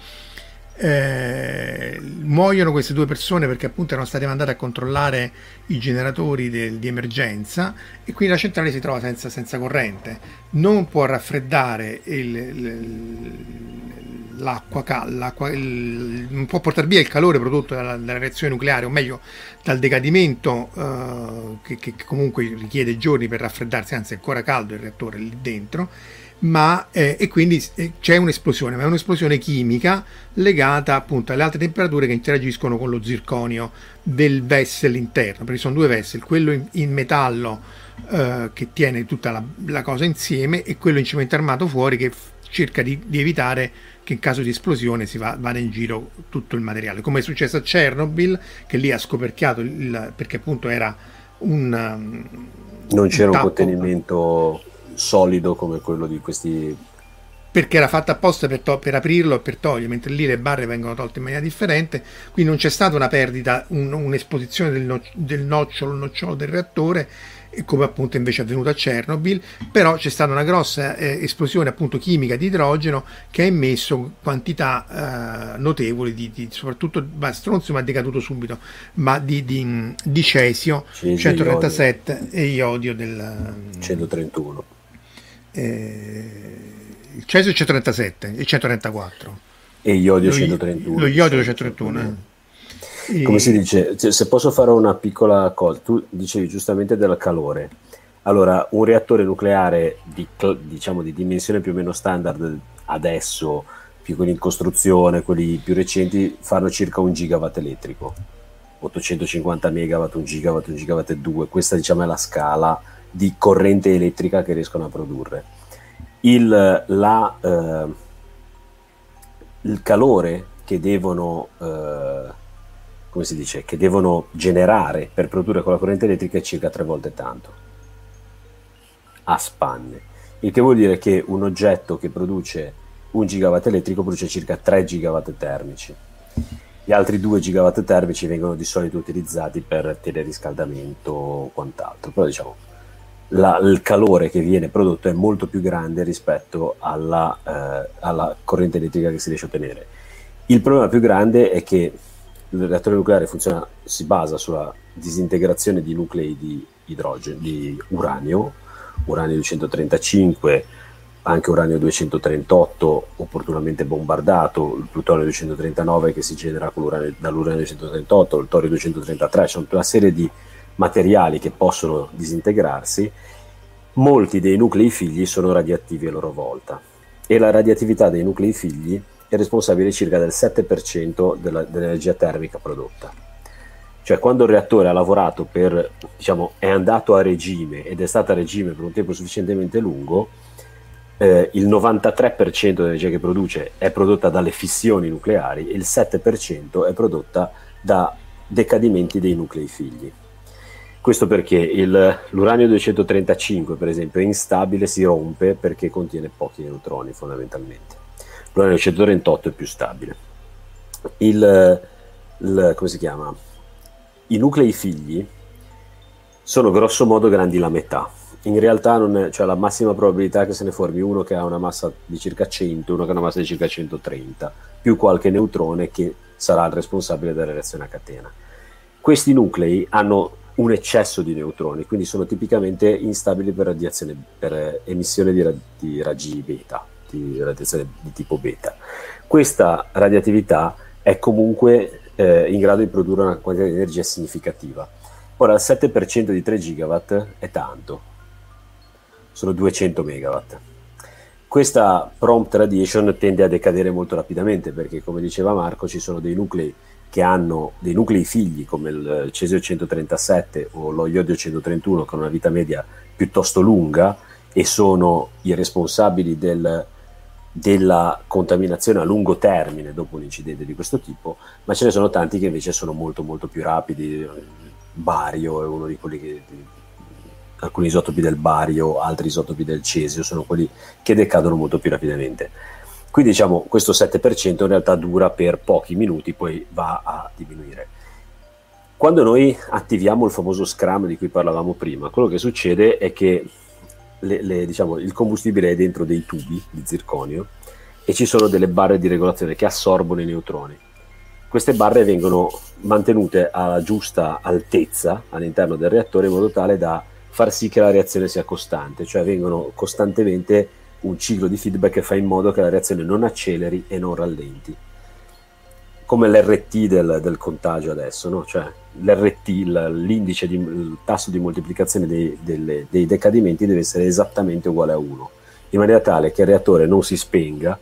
eh, muoiono queste due persone perché appunto erano state mandate a controllare i generatori del, di emergenza e quindi la centrale si trova senza, senza corrente. Non può raffreddare il, l'acqua, l'acqua il, non può portare via il calore prodotto dalla, dalla reazione nucleare o meglio dal decadimento uh, che, che comunque richiede giorni per raffreddarsi anzi è ancora caldo il reattore lì dentro ma, eh, e quindi eh, c'è un'esplosione, ma è un'esplosione chimica legata appunto alle alte temperature che interagiscono con lo zirconio del vessel interno, perché sono due vessel, quello in, in metallo eh, che tiene tutta la, la, cosa insieme e quello in cemento armato fuori che f- cerca di, di, evitare che in caso di esplosione si va, vada in giro tutto il materiale, come è successo a Chernobyl, che lì ha scoperchiato il, perché appunto era un... Um, non c'era un, un contenimento solido come quello di questi perché era fatta apposta per, to- per aprirlo e per togliere, mentre lì le barre vengono tolte in maniera differente, quindi non c'è stata una perdita, un, un'esposizione del, no- del nocciolo, nocciolo del reattore, come appunto invece è avvenuto a Chernobyl, però c'è stata una grossa eh, esplosione appunto chimica di idrogeno che ha emesso quantità eh, notevoli di, di, soprattutto beh, stronzio ma è decaduto subito, ma di, di, di cesio, cesio 137 iodio. e iodio del 131. Eh, il cesio è 137 e 134 e iodio 131 lo iodio 131 eh. come si dice se posso fare una piccola cosa tu dicevi giustamente del calore. Allora un reattore nucleare di, diciamo di dimensione più o meno standard adesso più quelli in costruzione quelli più recenti fanno circa un gigawatt elettrico. 850 megawatt, un gigawatt, un gigawatt e due. Questa diciamo è la scala di corrente elettrica che riescono a produrre il, la, eh, il calore che devono, eh, come si dice, che devono generare per produrre quella corrente elettrica è circa tre volte tanto a spanne. Il che vuol dire che un oggetto che produce un gigawatt elettrico produce circa 3 gigawatt termici. Gli altri 2 gigawatt termici vengono di solito utilizzati per teleriscaldamento o quant'altro, però diciamo la, il calore che viene prodotto è molto più grande rispetto alla, eh, alla, corrente elettrica che si riesce a ottenere. Il problema più grande è che il reattore nucleare funziona, si basa sulla disintegrazione di nuclei di idrogeno, di uranio, uranio 235, anche uranio 238 opportunamente bombardato, il plutonio 239 che si genera dall'uranio 238, il torio 233, c'è una serie di materiali che possono disintegrarsi, molti dei nuclei figli sono radioattivi a loro volta e la radioattività dei nuclei figli è responsabile circa del 7% della, dell'energia termica prodotta. Cioè quando il reattore ha lavorato per, diciamo, è andato a regime ed è stato a regime per un tempo sufficientemente lungo, eh, il 93% dell'energia che produce è prodotta dalle fissioni nucleari e il 7% è prodotta da decadimenti dei nuclei figli. Questo perché il, l'uranio 235, per esempio, è instabile, si rompe perché contiene pochi neutroni fondamentalmente. L'uranio 238 è più stabile. Il, il, come si chiama? I nuclei figli sono grosso modo grandi la metà. In realtà è, cioè la massima probabilità che se ne formi uno che ha una massa di circa 100, uno che ha una massa di circa 130, più qualche neutrone che sarà il responsabile della reazione a catena. Questi nuclei hanno un eccesso di neutroni, quindi sono tipicamente instabili per, per emissione di, di, raggi beta, di radiazione di tipo beta. Questa radioattività è comunque eh, in grado di produrre una quantità di energia significativa. Ora, il 7% di 3 gigawatt è tanto, sono 200 megawatt. Questa prompt radiation tende a decadere molto rapidamente perché, come diceva Marco, ci sono dei nuclei che hanno dei nuclei figli come il cesio 137 o lo iodio 131 con una vita media piuttosto lunga e sono i responsabili del, della contaminazione a lungo termine dopo un incidente di questo tipo, ma ce ne sono tanti che invece sono molto molto più rapidi. Bario è uno di quelli che alcuni isotopi del bario, altri isotopi del cesio sono quelli che decadono molto più rapidamente. Quindi diciamo questo 7% in realtà dura per pochi minuti, poi va a diminuire. Quando noi attiviamo il famoso Scrum di cui parlavamo prima, quello che succede è che le, le, diciamo, il combustibile è dentro dei tubi di zirconio e ci sono delle barre di regolazione che assorbono i neutroni. Queste barre vengono mantenute alla giusta altezza all'interno del reattore in modo tale da far sì che la reazione sia costante, cioè vengono costantemente un ciclo di feedback che fa in modo che la reazione non acceleri e non rallenti. Come l'RT del, del contagio adesso, no? cioè l'RT, l'indice, di, il tasso di moltiplicazione dei, delle, dei, decadimenti deve essere esattamente uguale a 1. in maniera tale che il reattore non si spenga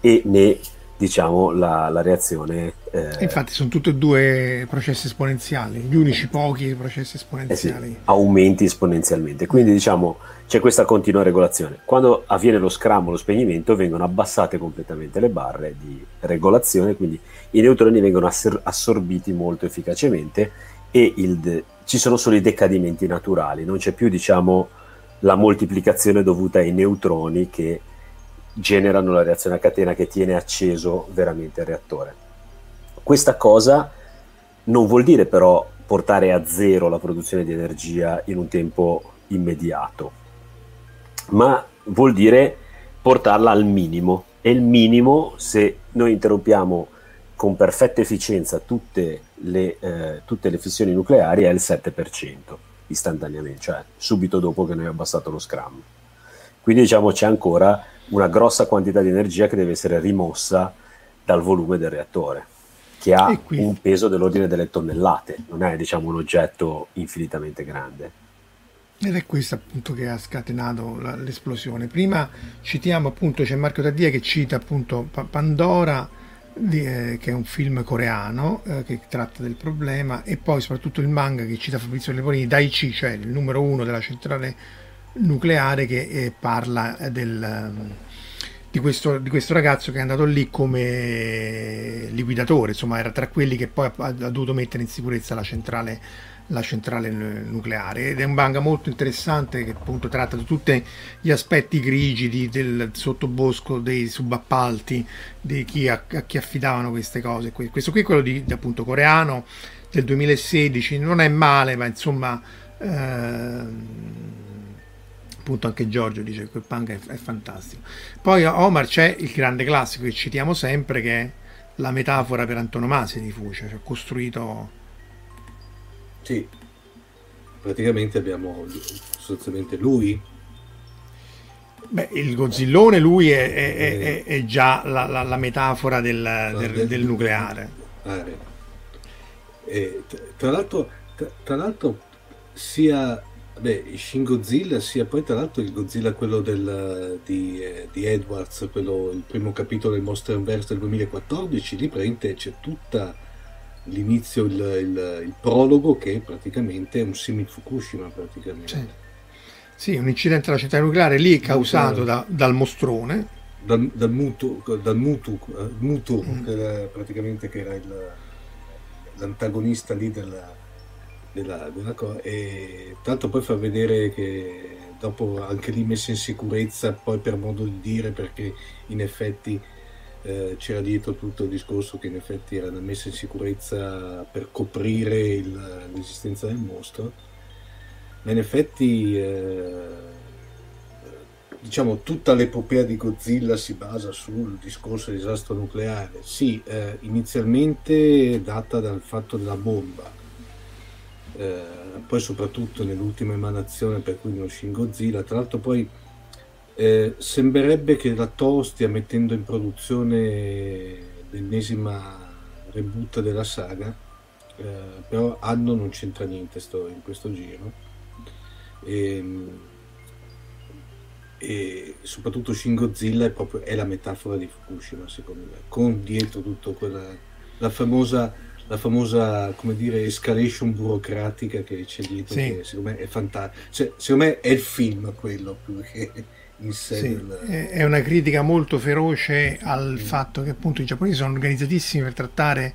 e né diciamo la, la reazione eh, infatti sono tutti e due processi esponenziali gli unici pochi processi esponenziali eh sì, aumenti esponenzialmente quindi diciamo c'è questa continua regolazione quando avviene lo scrambo lo spegnimento vengono abbassate completamente le barre di regolazione quindi i neutroni vengono assor- assorbiti molto efficacemente e il, ci sono solo i decadimenti naturali non c'è più diciamo la moltiplicazione dovuta ai neutroni che generano la reazione a catena che tiene acceso veramente il reattore. Questa cosa non vuol dire però portare a zero la produzione di energia in un tempo immediato, ma vuol dire portarla al minimo. E il minimo, se noi interrompiamo con perfetta efficienza tutte le, eh, tutte le fissioni nucleari, è il 7% istantaneamente, cioè subito dopo che noi abbiamo abbassato lo scram. Quindi diciamo c'è ancora una grossa quantità di energia che deve essere rimossa dal volume del reattore, che ha un peso dell'ordine delle tonnellate, non è diciamo, un oggetto infinitamente grande. Ed è questo appunto che ha scatenato la, l'esplosione. Prima citiamo appunto, c'è Marco Taddia che cita appunto Pandora, di, eh, che è un film coreano eh, che tratta del problema, e poi soprattutto il manga che cita Fabrizio Leponini, Daichi, cioè il numero uno della centrale nucleare che eh, parla del, ehm, di, questo, di, questo, ragazzo che è andato lì come liquidatore, insomma era tra quelli che poi ha, ha dovuto mettere in sicurezza la centrale, la centrale nucleare ed è un manga molto interessante che appunto tratta di tutti gli aspetti grigi del sottobosco, dei subappalti, di chi a, a, chi affidavano queste cose. Questo qui è quello di, appunto coreano del 2016, non è male ma insomma... Eh, appunto anche Giorgio dice che quel punk è, è fantastico. Poi Omar c'è il grande classico che citiamo sempre che è la metafora per antonomasia di Fuce, cioè costruito... Sì, praticamente abbiamo sostanzialmente lui. Beh, il Godzillone lui è, è, è, è già la, la, la, metafora del, del, del nucleare. Eh, tra l'altro, tra, tra l'altro sia Beh, Shin Godzilla sia poi tra l'altro il Godzilla quello del, di, eh, di, Edwards, quello, il primo capitolo del Monsterverse del 2014, lì praticamente c'è tutta l'inizio, il, il, il, prologo che praticamente è un simil Fukushima praticamente. Sì. sì, un incidente alla centrale nucleare lì causato da, dal mostrone. Dal, dal Mutu, dal Mutu, uh, Mutu mm. che era, praticamente che era l'antagonista lì della della, della cosa e tanto poi fa vedere che dopo anche lì messa in sicurezza poi per modo di dire perché in effetti eh, c'era dietro tutto il discorso che in effetti era una messa in sicurezza per coprire il, l'esistenza del mostro. Ma in effetti eh, diciamo tutta l'epopea di Godzilla si basa sul discorso del disastro nucleare. Sì eh, inizialmente data dal fatto della bomba. Eh, poi soprattutto nell'ultima emanazione per cui non Shin Godzilla, tra l'altro poi eh, sembrerebbe che la Toho stia mettendo in produzione l'ennesima reboot della saga, eh, però Anno non c'entra niente sto, in questo giro. E, ehm, e soprattutto Shin Godzilla è, proprio, è la metafora di Fukushima secondo me, con dietro tutto quella la famosa la famosa come dire escalation burocratica che c'è dietro sì. che secondo me è fantastico cioè, secondo me è il film quello più che in sé sì, del... è una critica molto feroce al mm. fatto che appunto i giapponesi sono organizzatissimi per trattare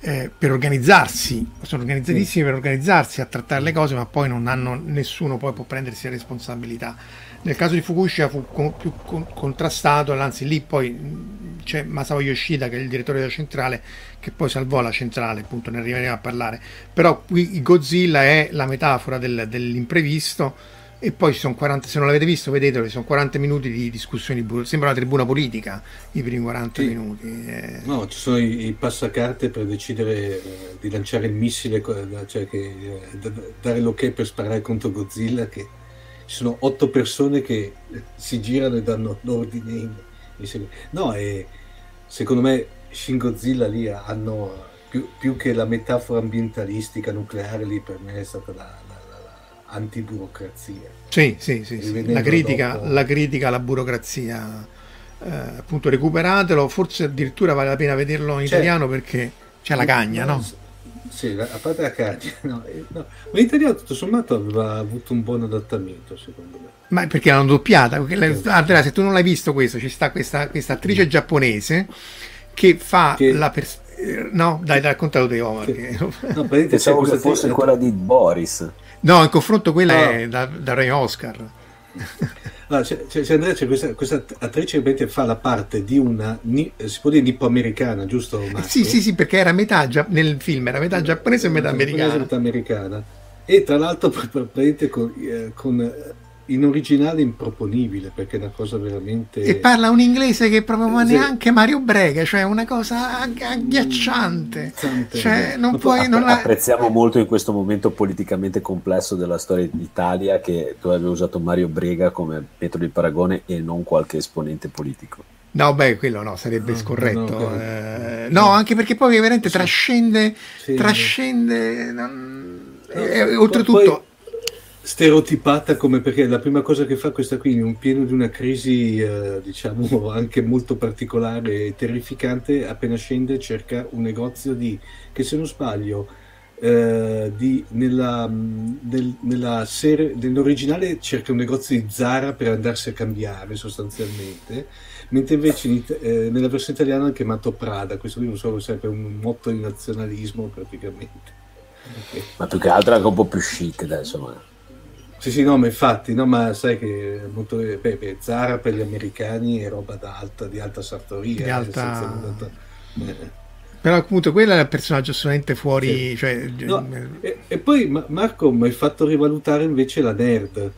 eh, per organizzarsi sono organizzatissimi mm. per organizzarsi a trattare le cose ma poi non hanno nessuno poi può prendersi la responsabilità nel caso di Fukushima fu con, più con, contrastato anzi lì poi c'è Masao Yoshida che è il direttore della centrale che poi salvò la centrale, appunto ne arriveremo a parlare. Però qui Godzilla è la metafora del, dell'imprevisto e poi ci sono 40, se non l'avete visto vedetelo, sono 40 minuti di discussioni, sembra una tribuna politica i primi 40 sì. minuti. Eh. No, ci sono i, i, passacarte per decidere eh, di lanciare il missile, cioè che, eh, dare l'ok per sparare contro Godzilla, che ci sono otto persone che si girano e danno l'ordine. No, e secondo me Shin Godzilla lì hanno più, più, che la metafora ambientalistica nucleare lì per me è stata la, antiburocrazia. Sì, sì, sì, sì. La, critica, dopo... la critica alla burocrazia, eh, appunto recuperatelo, forse addirittura vale la pena vederlo in certo. italiano perché c'è la cagna, no? Sì, a parte la cagna, no, eh, no. ma l'italiano tutto sommato aveva avuto un buon adattamento secondo me. Ma perché l'hanno doppiata? Andrea, se tu non l'hai visto questo, ci sta questa, questa attrice giapponese che fa che... la persona eh, no, dai, raccontalo te, Omar. Che... No, Pensavo che fosse quella di Boris. No, in confronto quella no. è da, da Re Oscar. No, c'è, c'è, Andrea, c'è questa, questa, attrice che fa la parte di una, si può dire nippo-americana, giusto? Marco? Sì, sì, sì, perché era metà, nel film era metà giapponese e metà americana. Metà americana. E tra l'altro con, eh, con in originale improponibile perché è una cosa veramente e parla un inglese che proprio ma neanche Mario Brega cioè una cosa agghiacciante cioè, non puoi, app- non la... apprezziamo molto in questo momento politicamente complesso della storia d'Italia che tu avevi usato Mario Brega come metro di paragone e non qualche esponente politico No, beh, quello no, sarebbe no, scorretto. No, eh, no, anche perché poi veramente trascende, sì. trascende. Non... E, oltretutto, poi stereotipata come perché la prima cosa che fa questa qui in un pieno di una crisi eh, diciamo anche molto particolare e terrificante appena scende cerca un negozio di che se non sbaglio eh, di, nella, nel, nella serie nell'originale cerca un negozio di Zara per andarsi a cambiare sostanzialmente mentre invece in, eh, nella versione italiana è chiamato Prada. Questo qui non so se è un motto di nazionalismo praticamente. Ma più che altro è un po' più chic adesso ma sì, sì, no, ma infatti, no, ma sai che molto, beh, Zara per gli americani è roba d'alta, di alta sartoria. Di eh, alta... Eh. Però appunto quello è il personaggio assolutamente fuori. Sì. Cioè... No, e, e, poi Marco mi hai fatto rivalutare invece la nerd.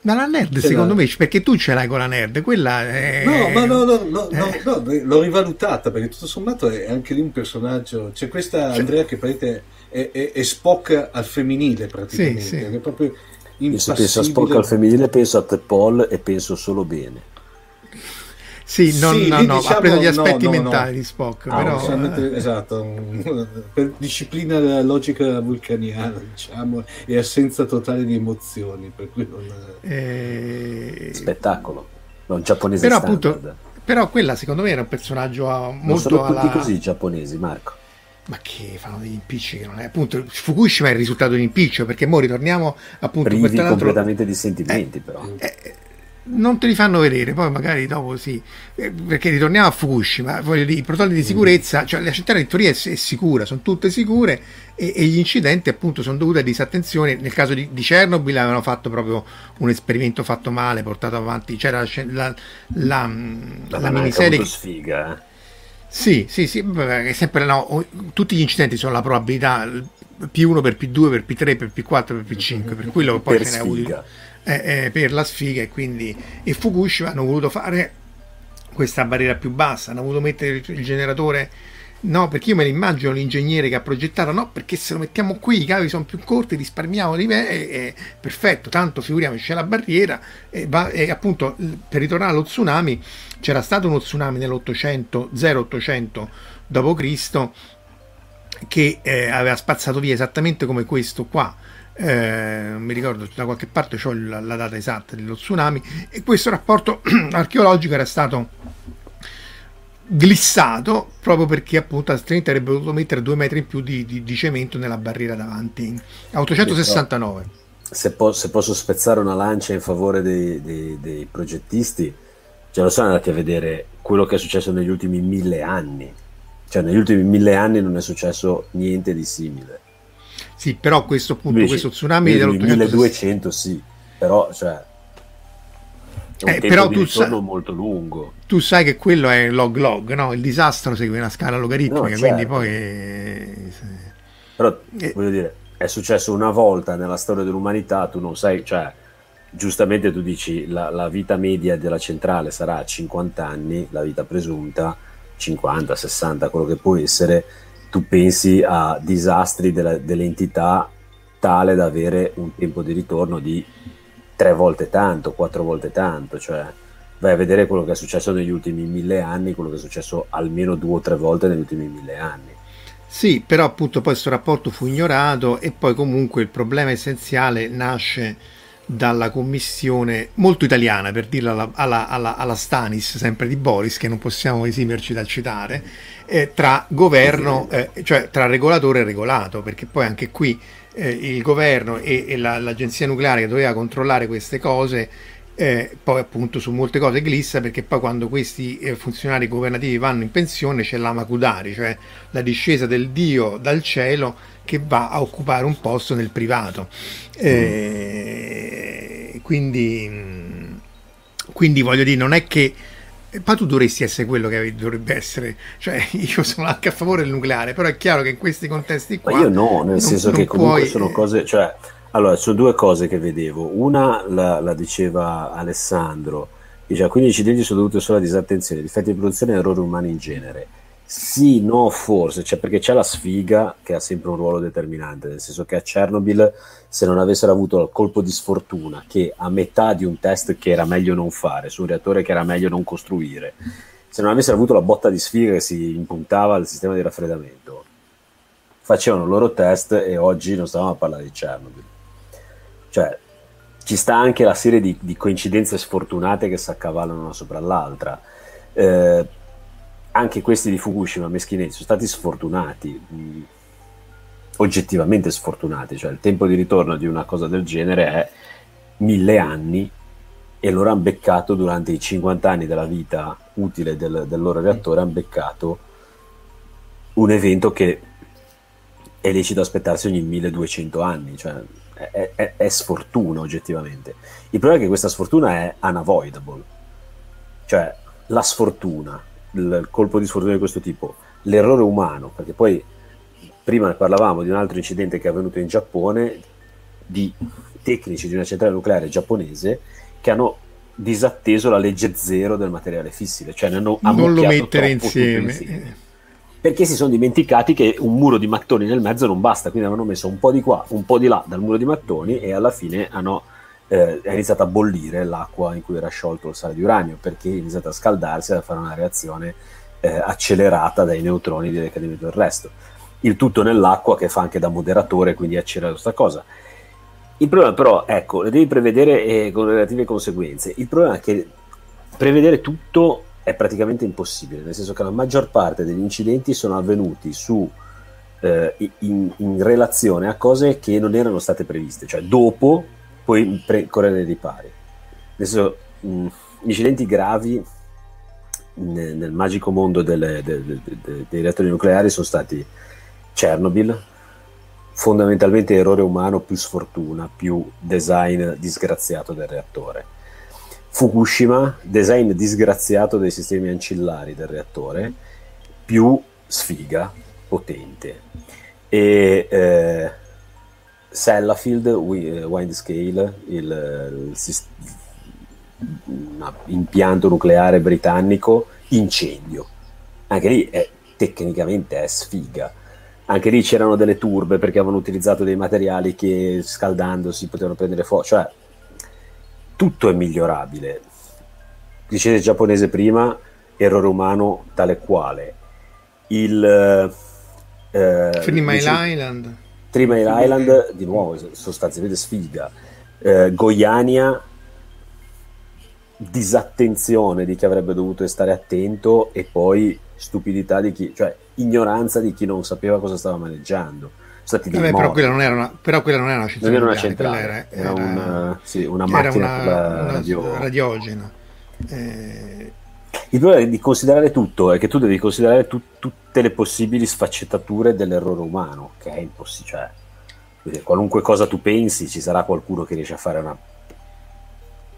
Ma la nerd cioè, secondo la... me, perché tu ce l'hai con la nerd, quella è... No, ma no, no, no, eh. no, no l'ho rivalutata perché tutto sommato è anche lì un personaggio. C'è questa cioè... Andrea che praticamente è, è, è Spock al femminile praticamente, sì, sì. è proprio Io se penso a Spock al femminile penso a The Paul e penso solo bene. Sì, non, sì, no, no, diciamo, ha preso gli aspetti no, no, mentali di Spock, ah, però... Eh. Esatto, per disciplina logica vulcaniana, diciamo, e assenza totale di emozioni, per cui non... Eh... Spettacolo, non giapponese però, appunto, però quella secondo me era un personaggio molto... Non sono tutti alla... così giapponesi, Marco ma che fanno degli impicci che non è appunto Fukushima è il risultato di un impiccio perché ora ritorniamo appunto privi completamente di sentimenti eh, però eh, non te li fanno vedere poi magari dopo sì eh, perché ritorniamo a Fukushima dire, i protocolli di mm. sicurezza mm. cioè la centrale di teoria è, è, sicura sono tutte sicure e, e, gli incidenti appunto sono dovuti a disattenzione nel caso di, di Chernobyl avevano fatto proprio un esperimento fatto male portato avanti c'era la, la, la, la, la miniserie sfiga eh sì, sì, sì, sempre, no, tutti gli incidenti sono la probabilità P1 per P2 per P3 per P4 per P5 per quello poi per ce n'è avuto eh, eh, per la sfiga e quindi e Fukushima hanno voluto fare questa barriera più bassa hanno voluto mettere il generatore No, perché io me ne immagino l'ingegnere che ha progettato, no, perché se lo mettiamo qui i cavi sono più corti, risparmiamo di me, e, e, perfetto, tanto figuriamoci c'è la barriera e, va, e, appunto per ritornare allo tsunami c'era stato uno tsunami nell'800, 0800 d.C. che eh, aveva spazzato via esattamente come questo qua, eh, mi ricordo da qualche parte ho la, la data esatta dello tsunami e questo rapporto archeologico era stato glissato proprio perché appunto altrimenti avrebbe dovuto mettere due metri in più di, di, di cemento nella barriera davanti. A 869 se, po- se, posso spezzare una lancia in favore dei, dei, dei progettisti cioè lo sono andati a vedere quello che è successo negli ultimi mille anni. Cioè negli ultimi mille anni non è successo niente di simile. Sì però questo punto Invece, questo tsunami del 1200 sì però cioè eh, però tu sai, molto lungo. Tu sai che quello è log log, no? Il disastro segue una scala logaritmica, no, certo. quindi poi... Eh, però, eh, voglio dire, è successo una volta nella storia dell'umanità, tu non sai, cioè, giustamente tu dici la, la vita media della centrale sarà 50 anni, la vita presunta 50, 60, quello che può essere, tu pensi a disastri della, dell'entità tale da avere un tempo di ritorno di tre volte tanto, quattro volte tanto, cioè vai a vedere quello che è successo negli ultimi mille anni, quello che è successo almeno due o tre volte negli ultimi mille anni. Sì, però appunto poi questo rapporto fu ignorato e poi comunque il problema essenziale nasce dalla commissione molto italiana, per dirla alla, alla, alla, alla Stanis, sempre di Boris, che non possiamo esimerci dal citare, eh, tra governo, eh, cioè tra regolatore e regolato, perché poi anche qui eh, il governo e, e la, l'agenzia nucleare che doveva controllare queste cose eh, poi appunto su molte cose glissa perché poi quando questi eh, funzionari governativi vanno in pensione c'è la Makudari, cioè la discesa del dio dal cielo che va a occupare un posto nel privato. Eh, quindi, quindi voglio dire, non è che ma tu dovresti essere quello che dovrebbe essere, cioè io sono anche a favore del nucleare, però è chiaro che in questi contesti qua... Ma io no, nel non, senso non che comunque puoi... sono cose, cioè, allora, sono due cose che vedevo, una la, la diceva Alessandro, diceva 15 incidenti sono dovuti solo a disattenzione, difetti di produzione e errori umani in genere. Sì, no, forse, cioè perché c'è la sfiga che ha sempre un ruolo determinante, nel senso che a Chernobyl se non avessero avuto il colpo di sfortuna che a metà di un test che era meglio non fare, su un reattore che era meglio non costruire, se non avessero avuto la botta di sfiga che si impuntava al sistema di raffreddamento, facevano il loro test e oggi non stavamo a parlare di Chernobyl. Cioè, ci sta anche la serie di, di coincidenze sfortunate che si accavallano una sopra l'altra. Eh, anche questi di Fukushima Meschinelli sono stati sfortunati, mh, oggettivamente sfortunati, cioè il tempo di ritorno di una cosa del genere è mille anni e loro hanno beccato durante i 50 anni della vita utile del, del loro reattore, hanno beccato un evento che è lecito aspettarsi ogni 1200 anni, cioè è, è, è, sfortuna oggettivamente. Il problema è che questa sfortuna è unavoidable, cioè la sfortuna il colpo di sfortuna di questo tipo, l'errore umano, perché poi prima parlavamo di un altro incidente che è avvenuto in Giappone, di tecnici di una centrale nucleare giapponese che hanno disatteso la legge zero del materiale fissile, cioè ne hanno non lo mettere insieme. insieme. Perché si sono dimenticati che un muro di mattoni nel mezzo non basta, quindi avevano messo un po' di qua, un po' di là dal muro di mattoni e alla fine hanno eh, è iniziata a bollire l'acqua in cui era sciolto il sale di uranio perché è iniziata a scaldarsi e a fare una reazione eh, accelerata dai neutroni di decadimento del resto. Il tutto nell'acqua che fa anche da moderatore, quindi accelera questa cosa. Il problema però, ecco, le devi prevedere eh, con relative conseguenze. Il problema è che prevedere tutto è praticamente impossibile, nel senso che la maggior parte degli incidenti sono avvenuti su, eh, in, in relazione a cose che non erano state previste, cioè dopo puoi pre- correre nei ripari. Adesso, mh, incidenti gravi nel, nel magico mondo delle, de, de, de, dei reattori nucleari sono stati Chernobyl, fondamentalmente errore umano più sfortuna, più design disgraziato del reattore. Fukushima, design disgraziato dei sistemi ancillari del reattore, più sfiga potente. E eh, Sellafield, eh, Windscale, il, il, il impianto nucleare britannico, incendio. Anche lì è, tecnicamente è sfiga. Anche lì c'erano delle turbe perché avevano utilizzato dei materiali che scaldandosi potevano prendere fuoco. Cioè, tutto è migliorabile. Dicete giapponese prima, errore umano tale quale. Il... Eh, Three Mile Island Three Mile Island, di nuovo, sostanzialmente sfiga. Eh, Goiania, disattenzione di chi avrebbe dovuto stare attento e poi stupidità di chi, cioè ignoranza di chi non sapeva cosa stava maneggiando. Stati Vabbè, però, quella non era una, però quella non era una centrale. Era una centrale, era, era, era una, sì, una macchina una, radio... radiogena. Eh, il problema di considerare tutto è che tu devi considerare tu, tutte le possibili sfaccettature dell'errore umano, che è impossibile. Cioè, qualunque cosa tu pensi, ci sarà qualcuno che riesce a fare una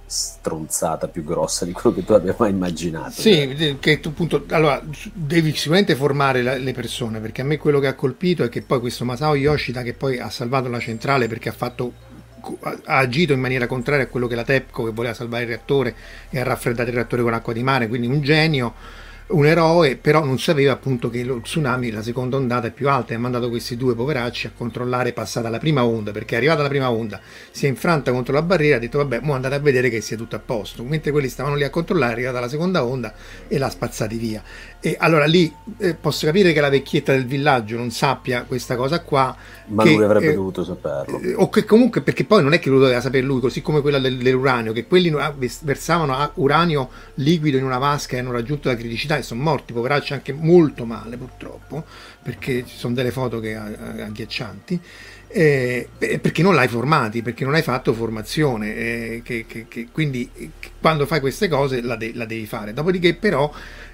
stronzata più grossa di quello che tu abbia mai immaginato. Sì, cioè. che tu appunto, allora devi sicuramente formare la, le persone, perché a me quello che ha colpito è che poi questo Masao Yoshida che poi ha salvato la centrale perché ha fatto ha agito in maniera contraria a quello che la TEPCO che voleva salvare il reattore e ha raffreddato il reattore con acqua di mare, quindi un genio. un eroe, però non sapeva appunto che lo tsunami, la seconda ondata è più alta e ha mandato questi due poveracci a controllare passata la prima onda, perché è arrivata la prima onda, si è infranta contro la barriera, ha detto vabbè, mo andate a vedere che sia tutto a posto, mentre quelli stavano lì a controllare, è arrivata la seconda onda e l'ha spazzati via. E allora lì eh, posso capire che la vecchietta del villaggio non sappia questa cosa qua. Ma che, lui avrebbe eh, dovuto saperlo. eh, o che comunque, perché poi non è che lo doveva sapere lui, così come quella del- dell'uranio, che quelli ah, versavano uranio liquido in una vasca e hanno raggiunto la criticità e sono morti, poveracci anche molto male purtroppo, perché ci sono delle foto che, eh, agghiaccianti. eh, eh, perché non l'hai formati, perché non hai fatto formazione, eh, che- che- che- quindi eh, quando fai queste cose la, de- la devi fare. Dopodiché, però, eh,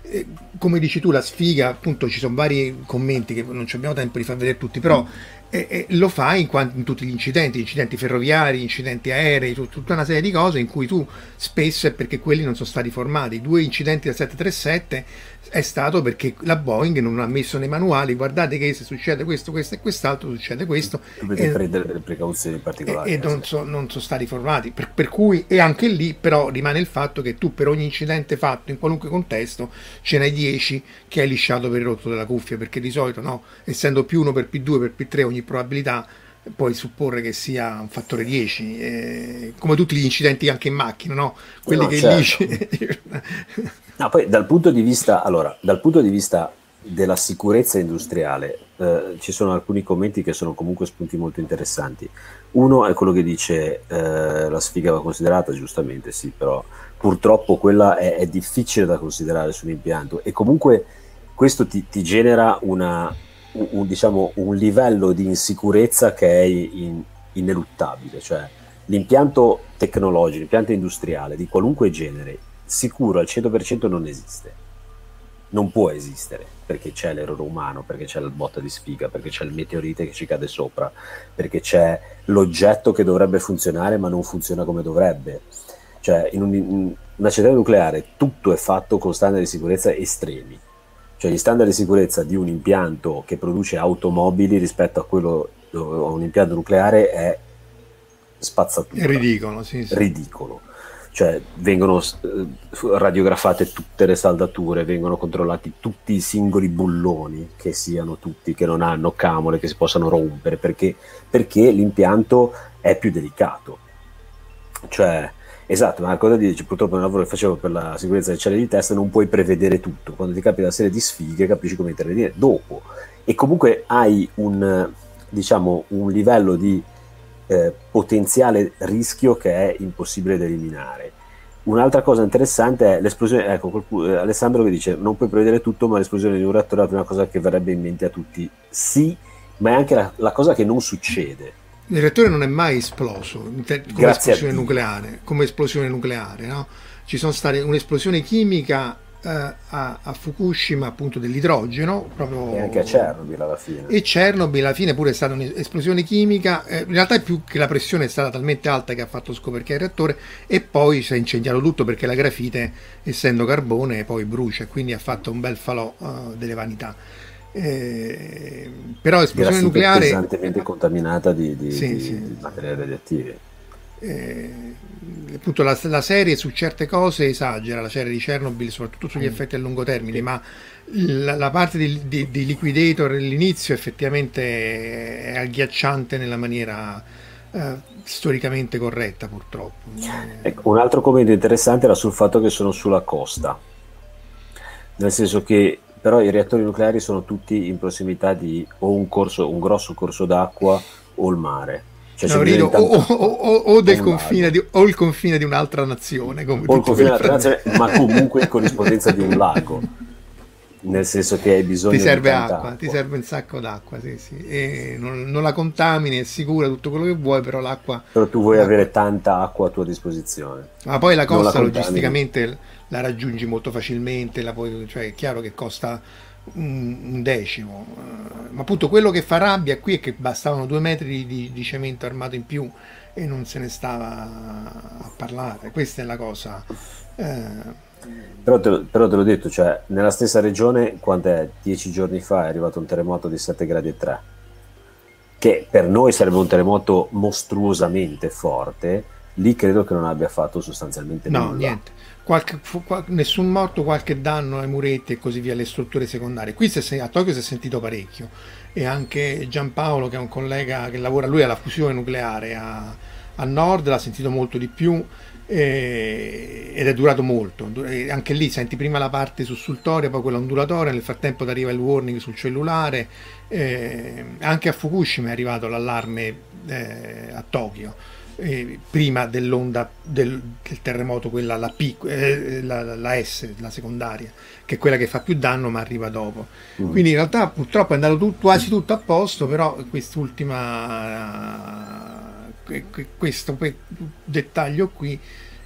come dici tu, la sfiga, appunto, ci sono vari commenti che non ci abbiamo tempo di far vedere tutti, però e, e lo fai in, in tutti gli incidenti, incidenti ferroviari, incidenti aerei, tut- tutta una serie di cose in cui tu spesso è perché quelli non sono stati formati. Due incidenti del 737 è stato perché la Boeing non ha messo nei manuali, guardate che se succede questo, questo e quest'altro, succede questo. Dovete e- prendere delle precauzioni e, particolari. e non, so- non sono stati formati per, per cui e anche lì però rimane il fatto che tu per ogni incidente fatto in qualunque contesto ce n'hai 10 che hai lisciato per il rotto della cuffia perché di solito no essendo più 1 per P2 per P3 ogni probabilità puoi supporre che sia un fattore 10 eh, come tutti gli incidenti anche in macchina no quelli No, che certo. lisci No, poi dal punto di vista, allora, dal punto di vista della sicurezza industriale, eh, ci sono alcuni commenti che sono comunque spunti molto interessanti. Uno è quello che dice eh, la sfiga va considerata, giustamente sì, però purtroppo quella è, è difficile da considerare su un impianto e comunque questo ti, ti genera una, un, un, diciamo, un livello di insicurezza che è in- ineluttabile, cioè l'impianto tecnologico, l'impianto industriale di qualunque genere sicuro al 100% non esiste. Non può esistere perché c'è l'errore umano, perché c'è la botta di sfiga, perché c'è il meteorite che ci cade sopra, perché c'è l'oggetto che dovrebbe funzionare ma non funziona come dovrebbe. Cioè, in, un- in una centrale nucleare tutto è fatto con standard di sicurezza estremi. Cioè, gli standard di sicurezza di un impianto che produce automobili rispetto a quello a un impianto nucleare è spazzatura è ridicolo sì, sì. ridicolo. Cioè, vengono eh, radiografate tutte le saldature, vengono controllati tutti i singoli bulloni, che siano tutti, che non hanno camole, che si possano rompere, perché, perché l'impianto è più delicato. Cioè, esatto, ma cosa dice, purtroppo nel lavoro che facevo per la sicurezza delle celle di testa non puoi prevedere tutto. Quando ti capita una serie di sfighe capisci come intervenire dopo. E comunque hai un, diciamo, un livello di eh, potenziale rischio che è impossibile da eliminare. Un'altra cosa interessante è l'esplosione, ecco, qualcuno- eh, Alessandro che dice non puoi prevedere tutto, ma l'esplosione di un reattore è la prima cosa che verrebbe in mente a tutti. Sì, ma è anche la, la cosa che non succede. Il reattore non è mai esploso come Grazie esplosione nucleare, come esplosione nucleare, no? Ci sono state un'esplosione chimica eh, a, a Fukushima, appunto dell'idrogeno, proprio E anche a Chernobyl alla fine. e Chernobyl alla fine pure è stata un'esplosione chimica, eh, in realtà è più che la pressione è stata talmente alta che ha fatto scoperchiare il reattore e poi si è incendiato tutto perché la grafite essendo carbone poi brucia e quindi ha fatto un bel falò eh, delle vanità. Eh, però esplosione Grafite nucleare pesantemente contaminata di, di- Sì, di- sì. di materiali radioattivi. eh, appunto la, la serie su certe cose esagera, la serie di Chernobyl soprattutto Mm. sugli effetti a lungo termine, ma la, la parte di, di- di Liquidator all'inizio effettivamente è agghiacciante nella maniera eh, storicamente corretta purtroppo. Ecco, un altro commento interessante era sul fatto che sono sulla costa, nel senso che però i reattori nucleari sono tutti in prossimità di o un, corso, un grosso corso d'acqua o il mare. Cioè, No, rido, di o, o- o- o confine di, o il confine di un'altra nazione, come o il confine della fronte. nazione, ma comunque in corrispondenza di un lago, nel senso che hai bisogno ti serve di tanta acqua, ti serve un sacco d'acqua, sì, sì. E non, non la contamini, è sicura tutto quello che vuoi, però l'acqua Però tu vuoi l'acqua- avere tanta acqua a tua disposizione. Ma poi la la costa contamini. logisticamente la raggiungi molto facilmente, puoi- cioè è chiaro che costa un, un decimo. eh, Ma appunto quello che fa rabbia qui è che bastavano due metri di, di cemento armato in più e non se ne stava a parlare. Questa è la cosa. eh, Però te, però te l'ho detto, cioè, nella stessa regione, quant'è? Dieci giorni fa è arrivato un terremoto di 7 gradi e 3, che per noi sarebbe un terremoto mostruosamente forte, lì credo che non abbia fatto sostanzialmente no, nulla. niente. Qualche, nessun morto, qualche danno ai muretti e così via, alle strutture secondarie. Qui si, a Tokyo si è sentito parecchio e anche Giampaolo, che è un collega che lavora lui alla fusione nucleare a, a nord, l'ha sentito molto di più eh, ed è durato molto. E anche lì senti prima la parte sussultoria, poi quella ondulatoria, nel frattempo ti arriva il warning sul cellulare. Eh, anche a Fukushima è arrivato l'allarme eh, a Tokyo eh, prima dell'onda del, del, terremoto, quella la, P, eh, la, la, S, la secondaria, che è quella che fa più danno ma arriva dopo. Mm. Quindi in realtà purtroppo è andato tutto, quasi tutto a posto, però quest'ultima, uh, questo dettaglio qui,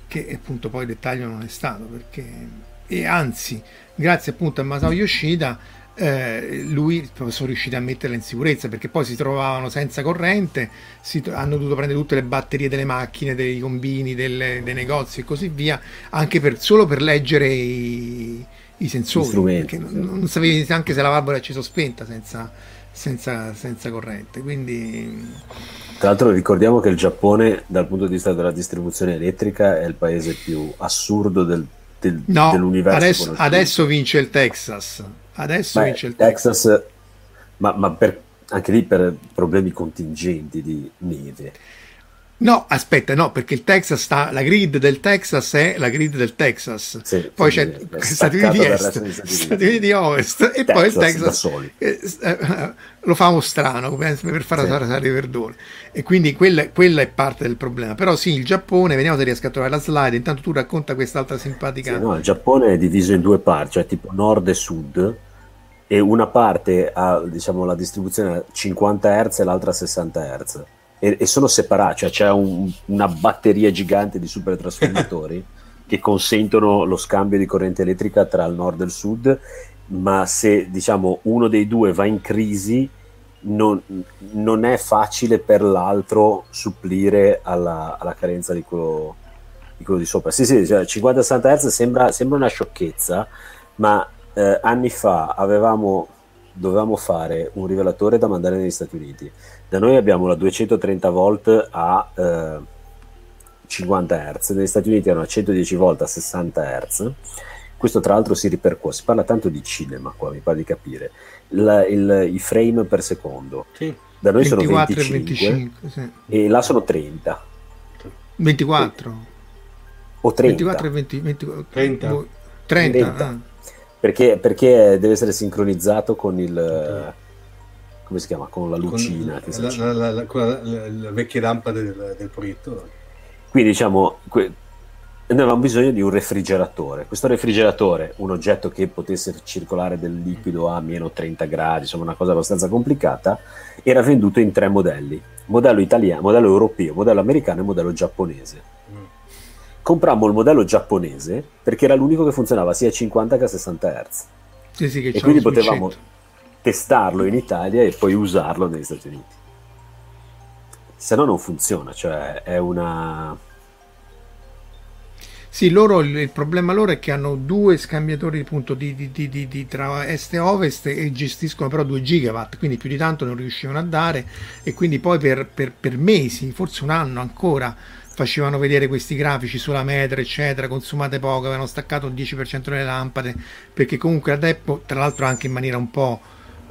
che appunto poi dettaglio non è stato, perché... E anzi, grazie appunto a Masao Yoshida, eh, lui sono riusciti a metterla in sicurezza perché poi si trovavano senza corrente, si, hanno dovuto prendere tutte le batterie delle macchine, dei combini, delle, dei negozi e così via, anche per, solo per leggere i, i sensori, perché non, non sapevi neanche se la valvola è acceso o spenta senza, senza, senza corrente. Quindi... Tra l'altro ricordiamo che il Giappone dal punto di vista della distribuzione elettrica è il paese più assurdo del, del, no, dell'universo. Adesso, adesso vince il Texas Adesso Beh, il Texas, Texas ma, ma per, anche lì per problemi contingenti di neve. No, aspetta, no, perché il Texas sta, la grid del Texas è la grid del Texas. Sì, poi c'è Stati Uniti Est, Stati Uniti Ovest e Texas poi il Texas eh, eh, lo fa strano per far sì. rasare i verdone. E quindi quella, quella, è parte del problema. Però sì, il Giappone, vediamo se riesco a trovare la slide, intanto tu racconta quest'altra simpatica... Sì, no, il Giappone è diviso in due parti, cioè tipo nord e sud e una parte ha diciamo, la distribuzione a 50 Hz e l'altra a 60 Hz e, e sono separati, cioè c'è un, una batteria gigante di super trasformatori che consentono lo scambio di corrente elettrica tra il nord e il sud, ma se diciamo uno dei due va in crisi non, non è facile per l'altro supplire alla, alla carenza di quello, di quello, di sopra. Sì, sì, cioè 50-60 Hz sembra, sembra una sciocchezza, ma eh, anni fa avevamo, dovevamo fare un rivelatore da mandare negli Stati Uniti. Da noi abbiamo la 230 volt a eh, 50 Hz, negli Stati Uniti erano a 110 volt a 60 Hz. Questo tra l'altro si ripercuote, si parla tanto di cinema qua, mi pare di capire. La, il, I frame per secondo. Sì. Da noi 24 sono 25, e 25 sì. e là sono 30. 24 o 30 24 e 20, 20 30 30, 30. Ah perché, perché deve essere sincronizzato con il come si chiama? Con la lucina. Con la, la, la, con la, vecchia lampada del, del proiettore. Quindi diciamo, que- noi avevamo bisogno di un refrigeratore. Questo refrigeratore, un oggetto che potesse circolare del liquido a meno 30 gradi, insomma una cosa abbastanza complicata, era venduto in tre modelli. Modello italiano, modello europeo, modello americano e modello giapponese comprammo il modello giapponese perché era l'unico che funzionava sia a 50 che a 60 Hz. Sì, sì, e quindi potevamo testarlo in Italia e poi usarlo negli Stati Uniti. Se no non funziona, cioè è una... Sì, loro, il problema loro è che hanno due scambiatori appunto, di, di, di, tra est e ovest e gestiscono però 2 gigawatt, quindi più di tanto non riuscivano a dare e quindi poi per, per, per mesi, forse un anno ancora, facevano vedere questi grafici sulla metro, eccetera, consumate poco, avevano staccato il 10% delle lampade, perché comunque Adeppo, tra l'altro anche in maniera un po'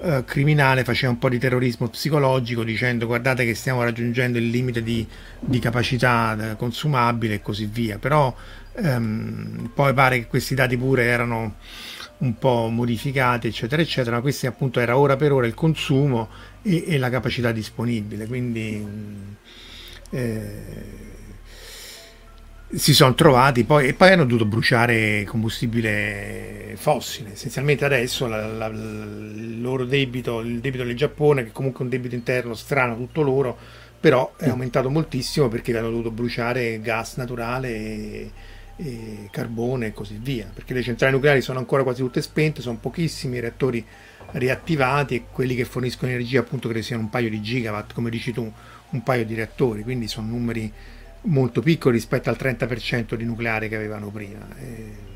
eh, criminale, faceva un po' di terrorismo psicologico dicendo guardate che stiamo raggiungendo il limite di, di capacità eh, consumabile e così via, però ehm, poi pare che questi dati pure erano un po' modificati, eccetera, eccetera, ma questo appunto era ora per ora il consumo e, e la capacità disponibile, quindi... Eh, si sono trovati poi e poi hanno dovuto bruciare combustibile fossile. Essenzialmente adesso la, la, il loro debito il debito del Giappone che comunque è un debito interno strano tutto loro però è aumentato moltissimo perché hanno dovuto bruciare gas naturale e, e carbone e così via. Perché le centrali nucleari sono ancora quasi tutte spente sono pochissimi i reattori riattivati e quelli che forniscono energia appunto credo siano un paio di gigawatt come dici tu un paio di reattori. Quindi sono numeri molto piccolo rispetto al 30% di nucleare che avevano prima. E...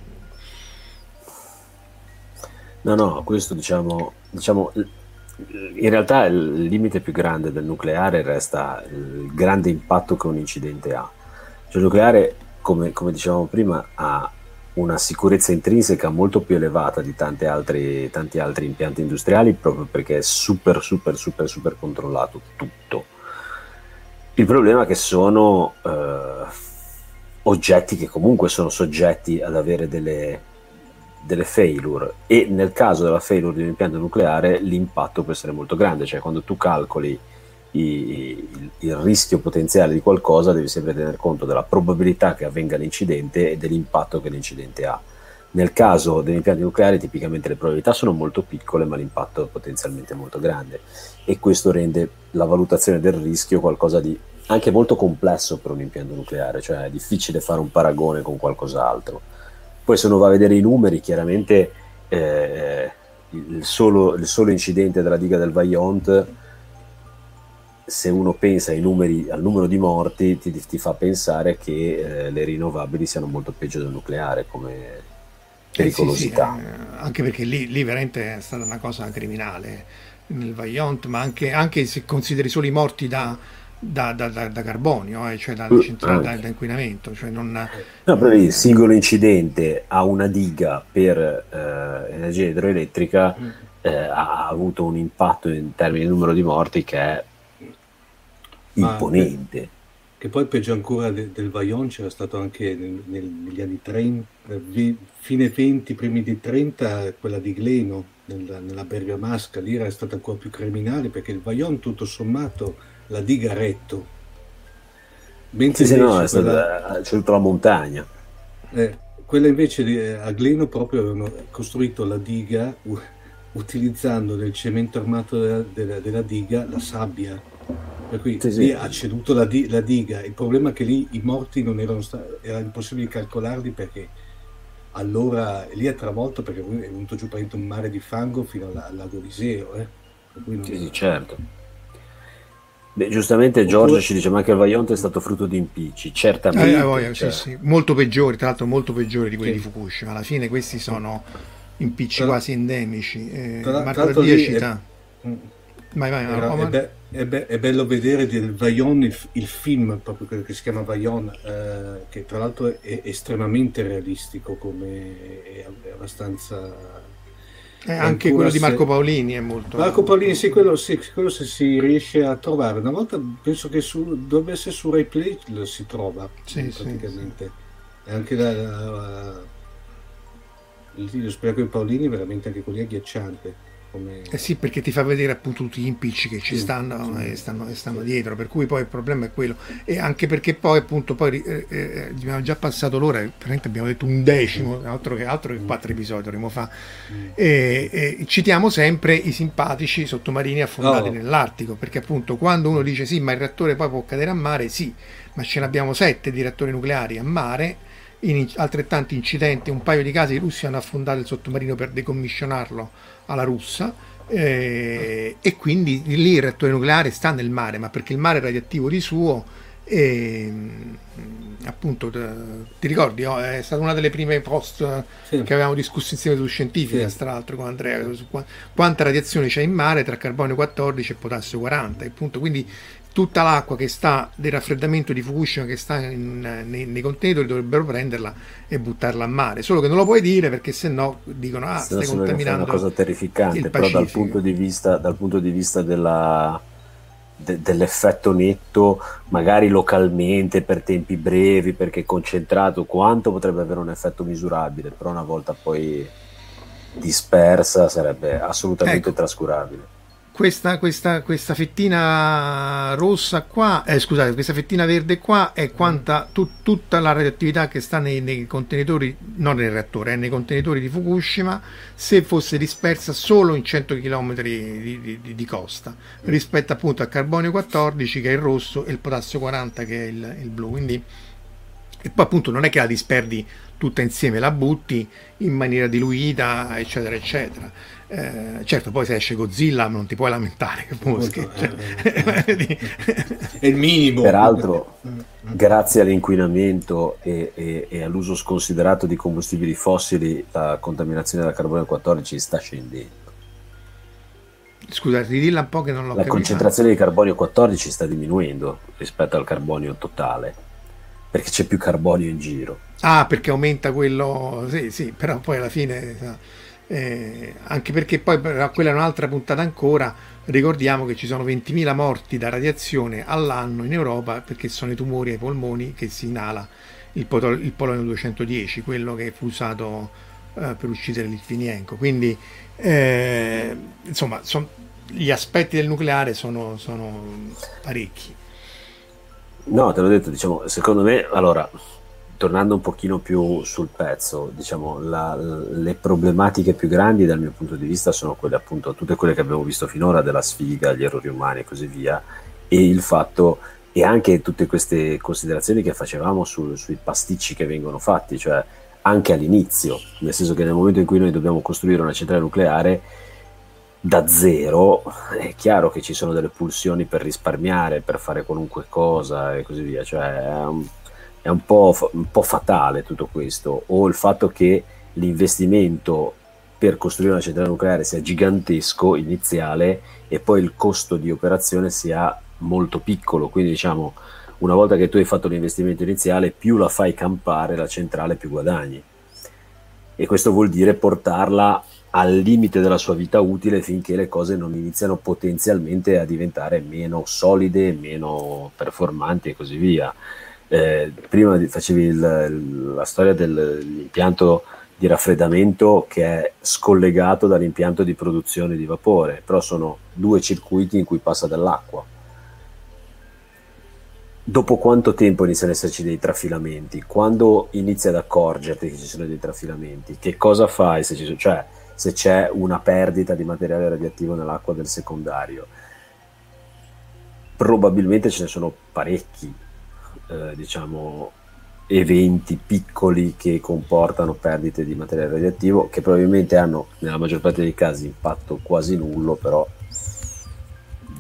No, no, questo diciamo, diciamo, in realtà il limite più grande del nucleare resta il grande impatto che un incidente ha. Cioè il nucleare, come, come dicevamo prima, ha una sicurezza intrinseca molto più elevata di altri, tanti altri impianti industriali proprio perché è super super super super controllato tutto. Il problema è che sono eh, oggetti che comunque sono soggetti ad avere delle, delle failure e nel caso della failure di un impianto nucleare l'impatto può essere molto grande, cioè quando tu calcoli il, il, rischio potenziale di qualcosa devi sempre tener conto della probabilità che avvenga l'incidente e dell'impatto che l'incidente ha. Nel caso degli impianti nucleari tipicamente le probabilità sono molto piccole ma l'impatto è potenzialmente molto grande e questo rende la valutazione del rischio qualcosa di anche molto complesso per un impianto nucleare, cioè è difficile fare un paragone con qualcos'altro. Poi se uno va a vedere i numeri, chiaramente eh, il, solo, il, solo, incidente della diga del Vaillant se uno pensa numeri, al numero di morti, ti, ti fa pensare che eh, le rinnovabili siano molto peggio del nucleare come pericolosità. Eh sì, sì, eh, anche perché lì, lì, veramente è stata una cosa criminale nel Vaillant, ma anche, anche se consideri solo i morti da, da, da, da, carbonio, eh, cioè da, uh, da, inquinamento. Cioè non... No, però il singolo incidente a una diga per eh, energia idroelettrica mm. eh, ha avuto un impatto in termini di numero di morti che è imponente. Che, poi peggio ancora de, del Vaillon c'era stato anche nel, nel, negli anni 30, vi, fine 20, primi di 30, quella di Gleno, nella, nella Bergamasca, lì era stata ancora più criminale perché il Vaillon tutto sommato la diga ha retto. Mentre sì, sì, no, è stata quella... la montagna. Eh, quella invece di, a Gleno proprio avevano costruito la diga utilizzando nel cemento armato della, della, della diga la sabbia per cui sì, lì sì. ha ceduto la, di- la, diga. Il problema è che lì i morti non erano stati, era impossibile calcolarli perché allora lì è travolto perché è venuto giù per un mare di fango fino al lago Liseo. Eh? Non... Sì, sì, certo. Beh, giustamente Giorgio ci dice ma che il Vaionte è stato frutto di impicci, certamente. Eh, voglio, cioè... sì, sì. Molto peggiori, tra l'altro molto peggiori di quelli di Fukushima. Alla fine questi sono impicci tra... quasi endemici. Eh, tra, Marco tra cita... È... Vai, vai, Era, è, be- è, be- è, bello vedere del Vaillon il, il, film, proprio quello che si chiama Vaillon, eh, che tra l'altro è, estremamente realistico, come è, abbastanza... Eh, anche quello se... di Marco Paolini è molto... Marco Paolini, sì quello, sì, quello se si riesce a trovare. Una volta penso che su, dovrebbe essere su RaiPlay lo si trova, sì, praticamente. Sì, anche la, la, la, lo spettacolo di Paolini è veramente anche quello agghiacciante. Come... Eh sì, perché ti fa vedere appunto tutti gli impicci che ci sì, stanno, sì. E stanno, e stanno, dietro, per cui poi il problema è quello. E anche perché poi appunto poi eh, eh, abbiamo già passato l'ora, veramente abbiamo detto un decimo, altro che, altro che mm. quattro episodi dovremmo fa. Mm. E, e, citiamo sempre i simpatici sottomarini affondati oh. nell'Artico, perché appunto quando uno dice sì, ma il reattore poi può cadere a mare, sì, ma ce ne abbiamo sette di reattori nucleari a mare in altrettanti incidenti, un paio di casi i russi hanno affondato il sottomarino per decommissionarlo alla russa eh, e quindi lì il reattore nucleare sta nel mare, ma perché il mare è radioattivo di suo e appunto ti ricordi oh, è stata una delle prime post sì. che avevamo discusso insieme su scientifica sì. tra l'altro con Andrea su quanta radiazione c'è in mare tra carbonio 14 e potassio 40 appunto quindi tutta l'acqua che sta del raffreddamento di Fukushima che sta in, nei, nei, contenitori dovrebbero prenderla e buttarla a mare. Solo che non lo puoi dire perché se no dicono ah stai contaminando è una cosa terrificante però dal punto di vista, dal punto di vista della, de, dell'effetto netto magari localmente per tempi brevi perché concentrato quanto potrebbe avere un effetto misurabile però una volta poi dispersa sarebbe assolutamente ecco. trascurabile questa, questa, questa, fettina rossa qua, eh, scusate, questa fettina verde qua è quanta tu, tutta la radioattività che sta nei, nei, contenitori, non nel reattore, eh, nei contenitori di Fukushima, se fosse dispersa solo in 100 km di, di, di, costa, rispetto appunto al carbonio 14 che è il rosso e il potassio 40 che è il, il blu. Quindi, e poi appunto non è che la disperdi tutta insieme, la butti in maniera diluita, eccetera, eccetera eh, certo, poi se esce Godzilla non ti puoi lamentare. Mosche, cioè, è il minimo. Peraltro, grazie all'inquinamento e, e, e, all'uso sconsiderato di combustibili fossili, la contaminazione da carbonio 14 sta scendendo. Scusate, dilla un po' che non l'ho La capito. concentrazione di carbonio 14 sta diminuendo rispetto al carbonio totale. perché c'è più carbonio in giro. Ah, perché aumenta quello, sì, sì, però poi alla fine, eh, anche perché poi quella è un'altra puntata ancora, ricordiamo che ci sono 20.000 morti da radiazione all'anno in Europa perché sono i tumori ai polmoni che si inala il, pol- il polonio 210, quello che fu usato eh, per uccidere Litvinenko. Quindi, eh, insomma, son, gli aspetti del nucleare sono, sono parecchi. No, te l'ho detto, diciamo, secondo me, allora, tornando un pochino più sul pezzo, diciamo, la, le problematiche più grandi dal mio punto di vista sono quelle appunto, tutte quelle che abbiamo visto finora della sfiga, gli errori umani e così via, e il fatto, e anche tutte queste considerazioni che facevamo sul, sui pasticci che vengono fatti, cioè anche all'inizio, nel senso che nel momento in cui noi dobbiamo costruire una centrale nucleare, da zero, è chiaro che ci sono delle pulsioni per risparmiare, per fare qualunque cosa e così via, cioè è un, po', un po' fatale tutto questo, o il fatto che l'investimento per costruire una centrale nucleare sia gigantesco iniziale e poi il costo di operazione sia molto piccolo, quindi diciamo una volta che tu hai fatto l'investimento iniziale più la fai campare la centrale più guadagni e questo vuol dire portarla al limite della sua vita utile finché le cose non iniziano potenzialmente a diventare meno solide, meno performanti e così via. Eh, prima facevi il, la storia dell'impianto di raffreddamento che è scollegato dall'impianto di produzione di vapore, però sono due circuiti in cui passa dell'acqua. Dopo quanto tempo iniziano ad esserci dei trafilamenti? Quando inizi ad accorgerti che ci sono dei trafilamenti? Che cosa fai se ci? Cioè, se c'è una perdita di materiale radioattivo nell'acqua del secondario. Probabilmente ce ne sono parecchi, eh, diciamo, eventi piccoli che comportano perdite di materiale radioattivo che probabilmente hanno nella maggior parte dei casi impatto quasi nullo, però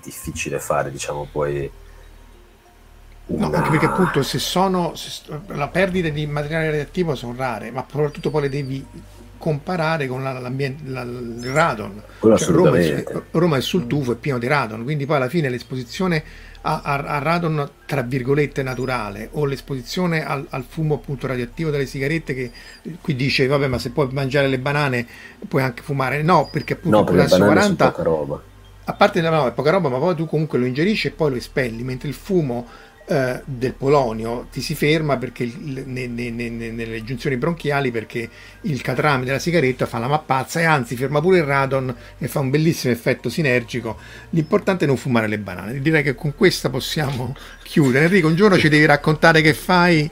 difficile fare, diciamo, poi No, anche perché appunto se sono se, la perdita di materiale radioattivo sono rare, ma soprattutto poi le devi comparare con la, la, il radon. Cioè, Roma, è, Roma, è, sul tufo, è pieno di radon, quindi poi alla fine l'esposizione a, a, a radon, tra virgolette, naturale, o l'esposizione al, al, fumo appunto radioattivo delle sigarette, che qui dice, vabbè, ma se puoi mangiare le banane puoi anche fumare. No, perché appunto no, perché 40... Poca roba. A parte no, è poca roba, ma poi tu comunque lo ingerisci e poi lo espelli, mentre il fumo eh, del polonio. Ti si ferma perché ne, ne, ne, nelle giunzioni bronchiali perché il catrame della sigaretta fa la mappazza e anzi ferma pure il radon e fa un bellissimo effetto sinergico. L'importante è non fumare le banane. Direi che con questa possiamo chiudere. Enrico un giorno ci devi raccontare che fai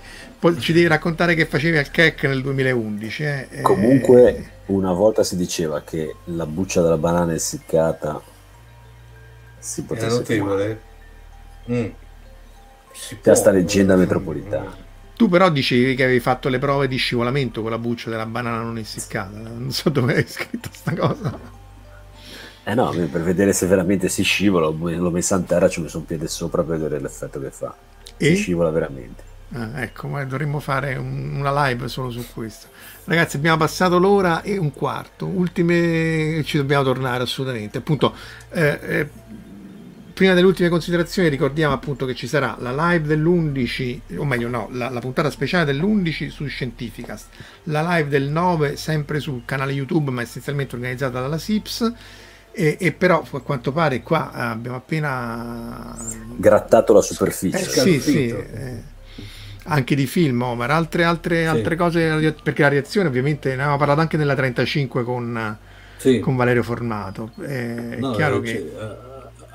ci devi raccontare che facevi al CAC nel 2011 eh? comunque una volta si diceva che la buccia della banana essiccata si potesse Era notevole mm da sta leggenda metropolitana. Tu però dicevi che avevi fatto le prove di scivolamento con la buccia della banana non essiccata. Non so dove hai scritto sta cosa. Eh no, per vedere se veramente si scivola, l'ho messa in terra, ci ho messo un piede sopra per vedere l'effetto che fa. E? Si scivola veramente. Ah, ecco, ma dovremmo fare un, una live solo su questo. Ragazzi, abbiamo passato l'ora e un quarto. Ultime, ci dobbiamo tornare assolutamente. Appunto, eh, eh, prima delle ultime considerazioni ricordiamo appunto che ci sarà la live dell'11, o meglio no, la, la puntata speciale dell'11 su Scientificast, la live del 9 sempre sul canale YouTube ma essenzialmente organizzata dalla SIPS. E, e, però a quanto pare qua abbiamo appena grattato la superficie eh, sì, sì, eh, anche di film Omar altre, altre, sì. altre cose perché la reazione ovviamente ne avevamo parlato anche nella 35 con, sì. con Valerio Formato è no, chiaro eh, che eh,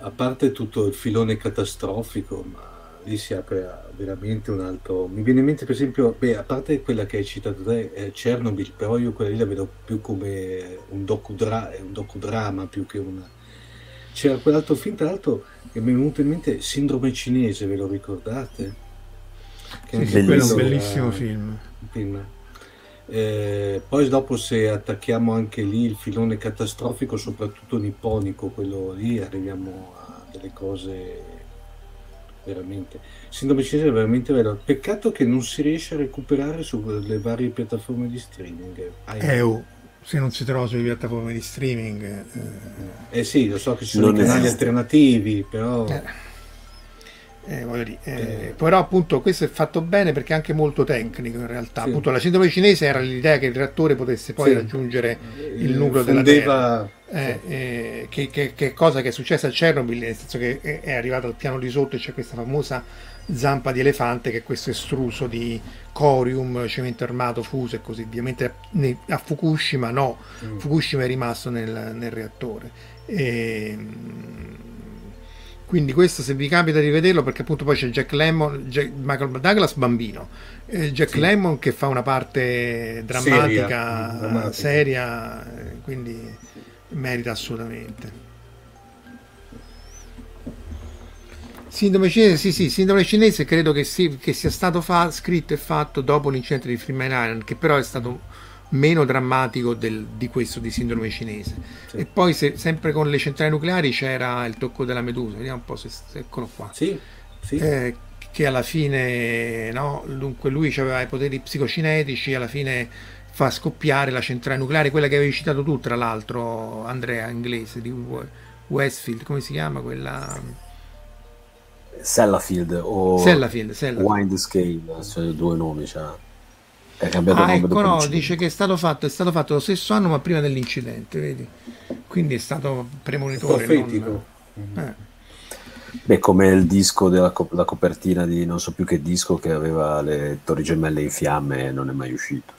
a parte tutto il filone catastrofico, ma lì si apre veramente un altro. Mi viene in mente, per esempio, beh, a parte quella che hai citato te, eh, Chernobyl, però io quella lì la vedo più come un, docudra- un docudramma più che una. C'era quell'altro film, tra l'altro, che mi è venuto in mente Sindrome cinese, ve lo ricordate? Che sì, quello è un bellissimo film. film. Eh, poi dopo se attacchiamo anche lì il filone catastrofico, soprattutto nipponico, quello lì arriviamo delle cose veramente. Sindrome cinese è veramente bello. Peccato che non si riesce a recuperare sulle varie piattaforme di streaming. Eh, oh, se non si trova sulle piattaforme di streaming. Eh, eh sì, lo so che ci sono canali alternativi, però. Eh Eh, dire, eh, però appunto questo è fatto bene perché è anche molto tecnico in realtà sì. appunto la sindrome cinese era l'idea che il reattore potesse poi sì. raggiungere il nucleo Fondeva... della Terra eh, eh, che, che, che, cosa che è successa a Chernobyl nel senso che è, è arrivato al piano di sotto e c'è questa famosa zampa di elefante che è questo estruso di corium, cemento armato, fuso e così via mentre a Fukushima no, mm. Fukushima è rimasto nel, nel reattore e, ehm, quindi questo se vi capita di vederlo perché appunto poi c'è Jack Lemmon Jack, Michael Douglas bambino. Eh, Jack sì. Lemmon che fa una parte drammatica seria, seria eh, quindi merita assolutamente. Sindrome cinese, sì, sì, sindrome cinese credo che, sì, che sia stato fa- scritto e fatto dopo l'incidente di Freeman Island, che però è stato meno drammatico del, di questo di sindrome cinese. Sì. E poi se, sempre con le centrali nucleari c'era il tocco della medusa, vediamo un po' se, se eccolo qua. Sì, sì. Eh, che alla fine, no, dunque lui aveva i poteri psicocinetici, alla fine fa scoppiare la centrale nucleare, quella che avevi citato tu, tra l'altro, Andrea, inglese, di Westfield, come si chiama quella? Sellafield o Sellafield, Sellafield. Wind Scale, cioè due nomi, cioè. È cambiato ah, ecco, no, dice che è stato, fatto, è stato fatto lo stesso anno ma prima dell'incidente, vedi? Quindi è stato premonitore. Non... Eh. Beh, come il disco della co- la copertina di non so più che disco che aveva le torri gemelle in fiamme e non è mai uscito.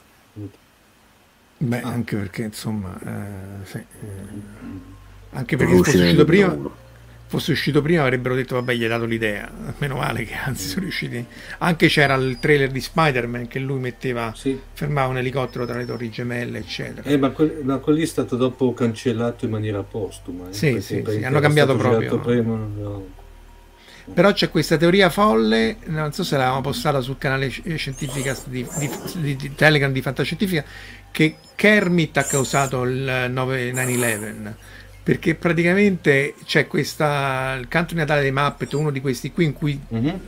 Beh, ah. anche perché insomma, eh, sì, eh, anche perché fosse uscito prima. Uno fosse uscito prima avrebbero detto vabbè gli hai dato l'idea. Meno male che anzi sono riusciti. Anche c'era il trailer di Spider-Man che lui metteva sì. fermava un elicottero tra le torri gemelle eccetera. Eh, ma, quel, ma quello è stato dopo cancellato in maniera postuma eh, sì, sì, sì, hanno cambiato proprio. prima, no. però c'è questa teoria folle non so se l'avevamo postata sul canale scientifica di, di, di, di Telegram di Fantascientifica che Kermit ha causato il 9-11 perché praticamente c'è questa il canto di Natale dei Muppet, uno di questi qui in cui uh-huh.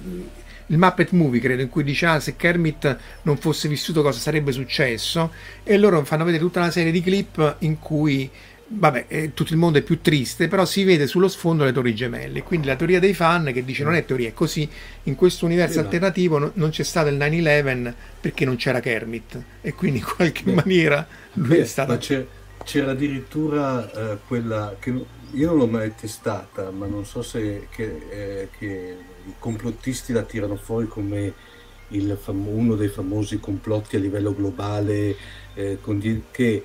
il Muppet Movie credo in cui dice ah, se Kermit non fosse vissuto cosa sarebbe successo e loro fanno vedere tutta una serie di clip in cui vabbè, eh, tutto il mondo è più triste, però si vede sullo sfondo le torri gemelle. Quindi la teoria dei fan che dice non è teoria, è così, in questo universo sì, alternativo no, non c'è stato il 9-11 perché non c'era Kermit e quindi in qualche Beh. maniera lui Beh, è stato... C'era addirittura eh, quella che io non l'ho mai testata, ma non so se che, eh, che i complottisti la tirano fuori come fam- uno dei famosi complotti a livello globale eh, con di- che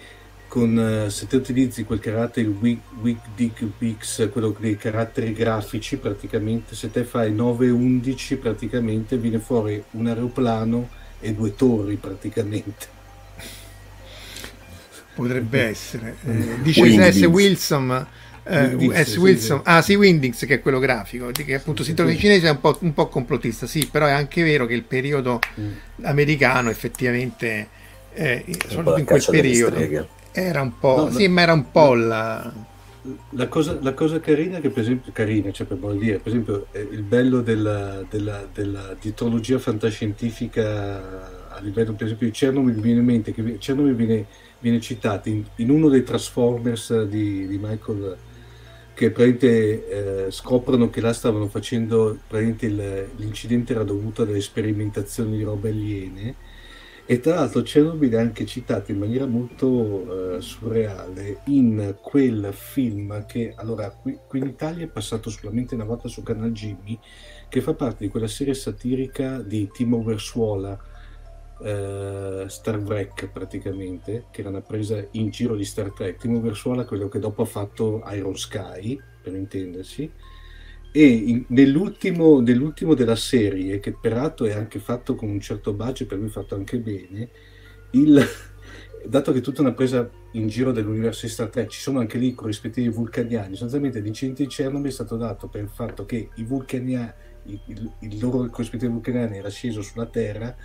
con, eh, se te utilizzi quel carattere Wig, Wig Dig Wix, quello dei caratteri grafici, praticamente se te fai 9-11 praticamente viene fuori un aeroplano e due torri praticamente Potrebbe essere. Eh, dice S. Wilson. Eh, S. Wilson, ah sì, Windings che è quello grafico, che appunto si trova in cinese è un po', un po', complottista, sì, però è anche vero che il periodo mm. americano effettivamente, eh, soprattutto in quel periodo, era un po', no, sì, ma era un po' la... La cosa, la cosa, carina che per esempio carina cioè per dire per esempio il bello della, della, della dietologia fantascientifica a livello per esempio di Chernobyl mi viene in mente che Chernobyl viene viene citato in, in uno dei Transformers di, di Michael che eh, scoprono che là stavano facendo il, l'incidente era dovuto alle sperimentazioni di robe aliene. E tra l'altro Chernobyl è anche citato in maniera molto eh, surreale in quel film che allora qui, qui, in Italia è passato solamente una volta su Canal Jimmy che fa parte di quella serie satirica di Timo Versuola uh, Star Trek praticamente, che era una presa in giro di Star Trek. Timo Versuola, quello che dopo ha fatto Iron Sky, per intendersi, e in, nell'ultimo, nell'ultimo, della serie, che peraltro è anche fatto con un certo budget, per cui fatto anche bene, il, dato che è tutta una presa in giro dell'universo di Star Trek, ci sono anche lì i corrispettivi vulcaniani, sostanzialmente l'incidente di Chernobyl è stato dato per il fatto che i vulcaniani, il, il loro corrispettivo vulcaniano era sceso sulla Terra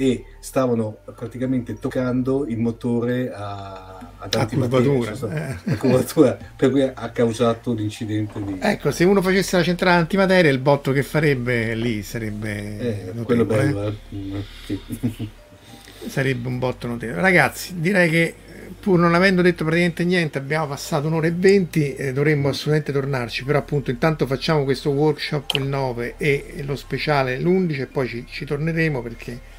e stavano praticamente toccando il motore a, ad a curvatura, eh. curvatura per cui ha causato l'incidente di... ecco se uno facesse la centrale antimateria il botto che farebbe lì sarebbe eh, quello bello eh? sì. sarebbe un botto notevole ragazzi direi che pur non avendo detto praticamente niente, abbiamo passato un'ora e venti, eh, dovremmo assolutamente tornarci, però appunto intanto facciamo questo workshop il 9 e lo speciale l'11 e poi ci, ci torneremo perché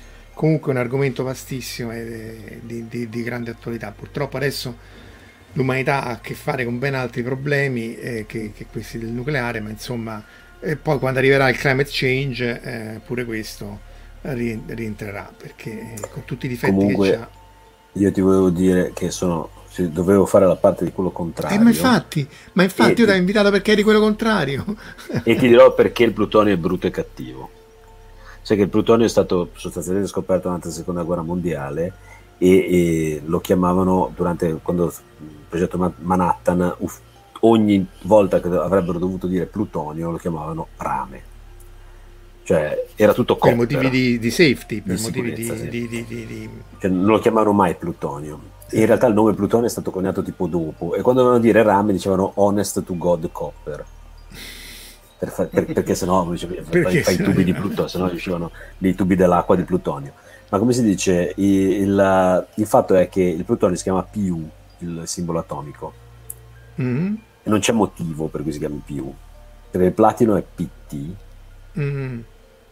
comunque è un argomento vastissimo e di, di, di, grande attualità. Purtroppo adesso l'umanità ha a che fare con ben altri problemi eh, che, che, questi del nucleare, ma insomma, e poi quando arriverà il climate change, eh, pure questo rientrerà perché eh, con tutti i difetti Comunque... che ha io ti volevo dire che sono, dovevo fare la parte di quello contrario. Eh, ma infatti, ma infatti io ti ho invitato perché eri quello contrario. e ti dirò perché il plutonio è brutto e cattivo. Sai che il plutonio è stato sostanzialmente scoperto durante la seconda guerra mondiale e, e lo chiamavano durante quando il progetto Manhattan ogni volta che avrebbero dovuto dire plutonio lo chiamavano rame cioè era tutto per motivi di, di safety, per di motivi di, sì. cioè, non lo chiamavano mai plutonio. In realtà il nome plutonio è stato coniato tipo dopo e quando dovevano dire rame dicevano honest to god copper. Per fa- per, perché sennò diceva, fai, fai i tubi di plutonio, sennò uscivano dei tubi dell'acqua di plutonio. Ma come si dice, il, il, il fatto è che il plutonio si chiama PU, il simbolo atomico, mm-hmm. e non c'è motivo per cui si chiami PU, perché il platino è PT, mm-hmm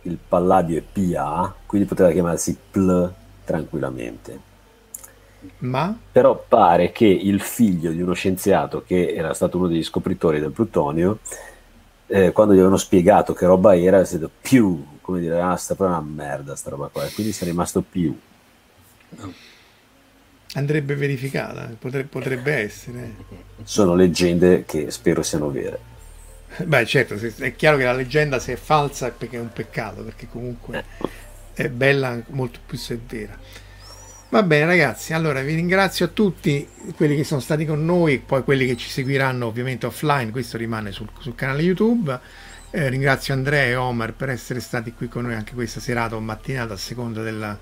il Palladio è PA, quindi poteva chiamarsi PL tranquillamente. Ma? Però pare che il figlio di uno scienziato che era stato uno degli scopritori del plutonio, eh, quando gli avevano spiegato che roba era, si è detto più, come dire, ah, sta proprio una merda sta roba qua, e quindi si è rimasto più. Andrebbe verificata, potrebbe, potrebbe essere. Sono leggende che spero siano vere. Beh, certo, è chiaro che la leggenda se è falsa è perché è un peccato, perché comunque è bella molto più se è vera. Va bene ragazzi, allora vi ringrazio a tutti quelli che sono stati con noi, poi quelli che ci seguiranno ovviamente offline, questo rimane sul, sul canale YouTube. Eh, ringrazio Andrea e Omar per essere stati qui con noi anche questa serata o mattinata a seconda della,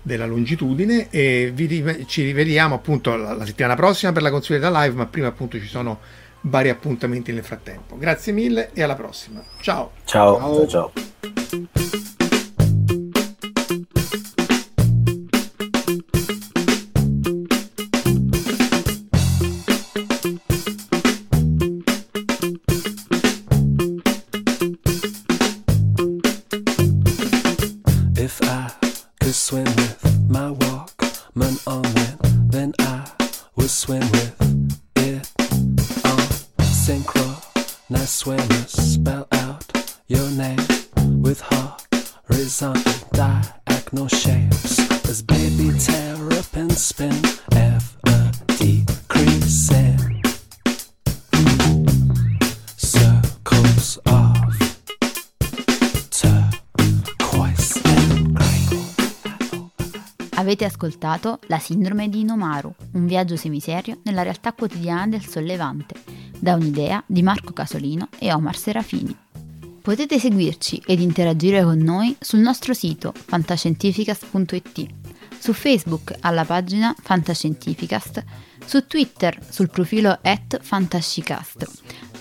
della longitudine e vi, ci rivediamo appunto la, la settimana prossima per la consueta live, ma prima appunto ci sono vari appuntamenti nel frattempo. Grazie mille e alla prossima. Ciao. Ciao. ciao. ciao. Avete ascoltato La sindrome di Inomaru, un viaggio semiserio nella realtà quotidiana del sollevante da un'idea di Marco Casolino e Omar Serafini. Potete seguirci ed interagire con noi sul nostro sito fantascientificast.it, su Facebook alla pagina Fantascientificast, su Twitter sul profilo at Fantascicast,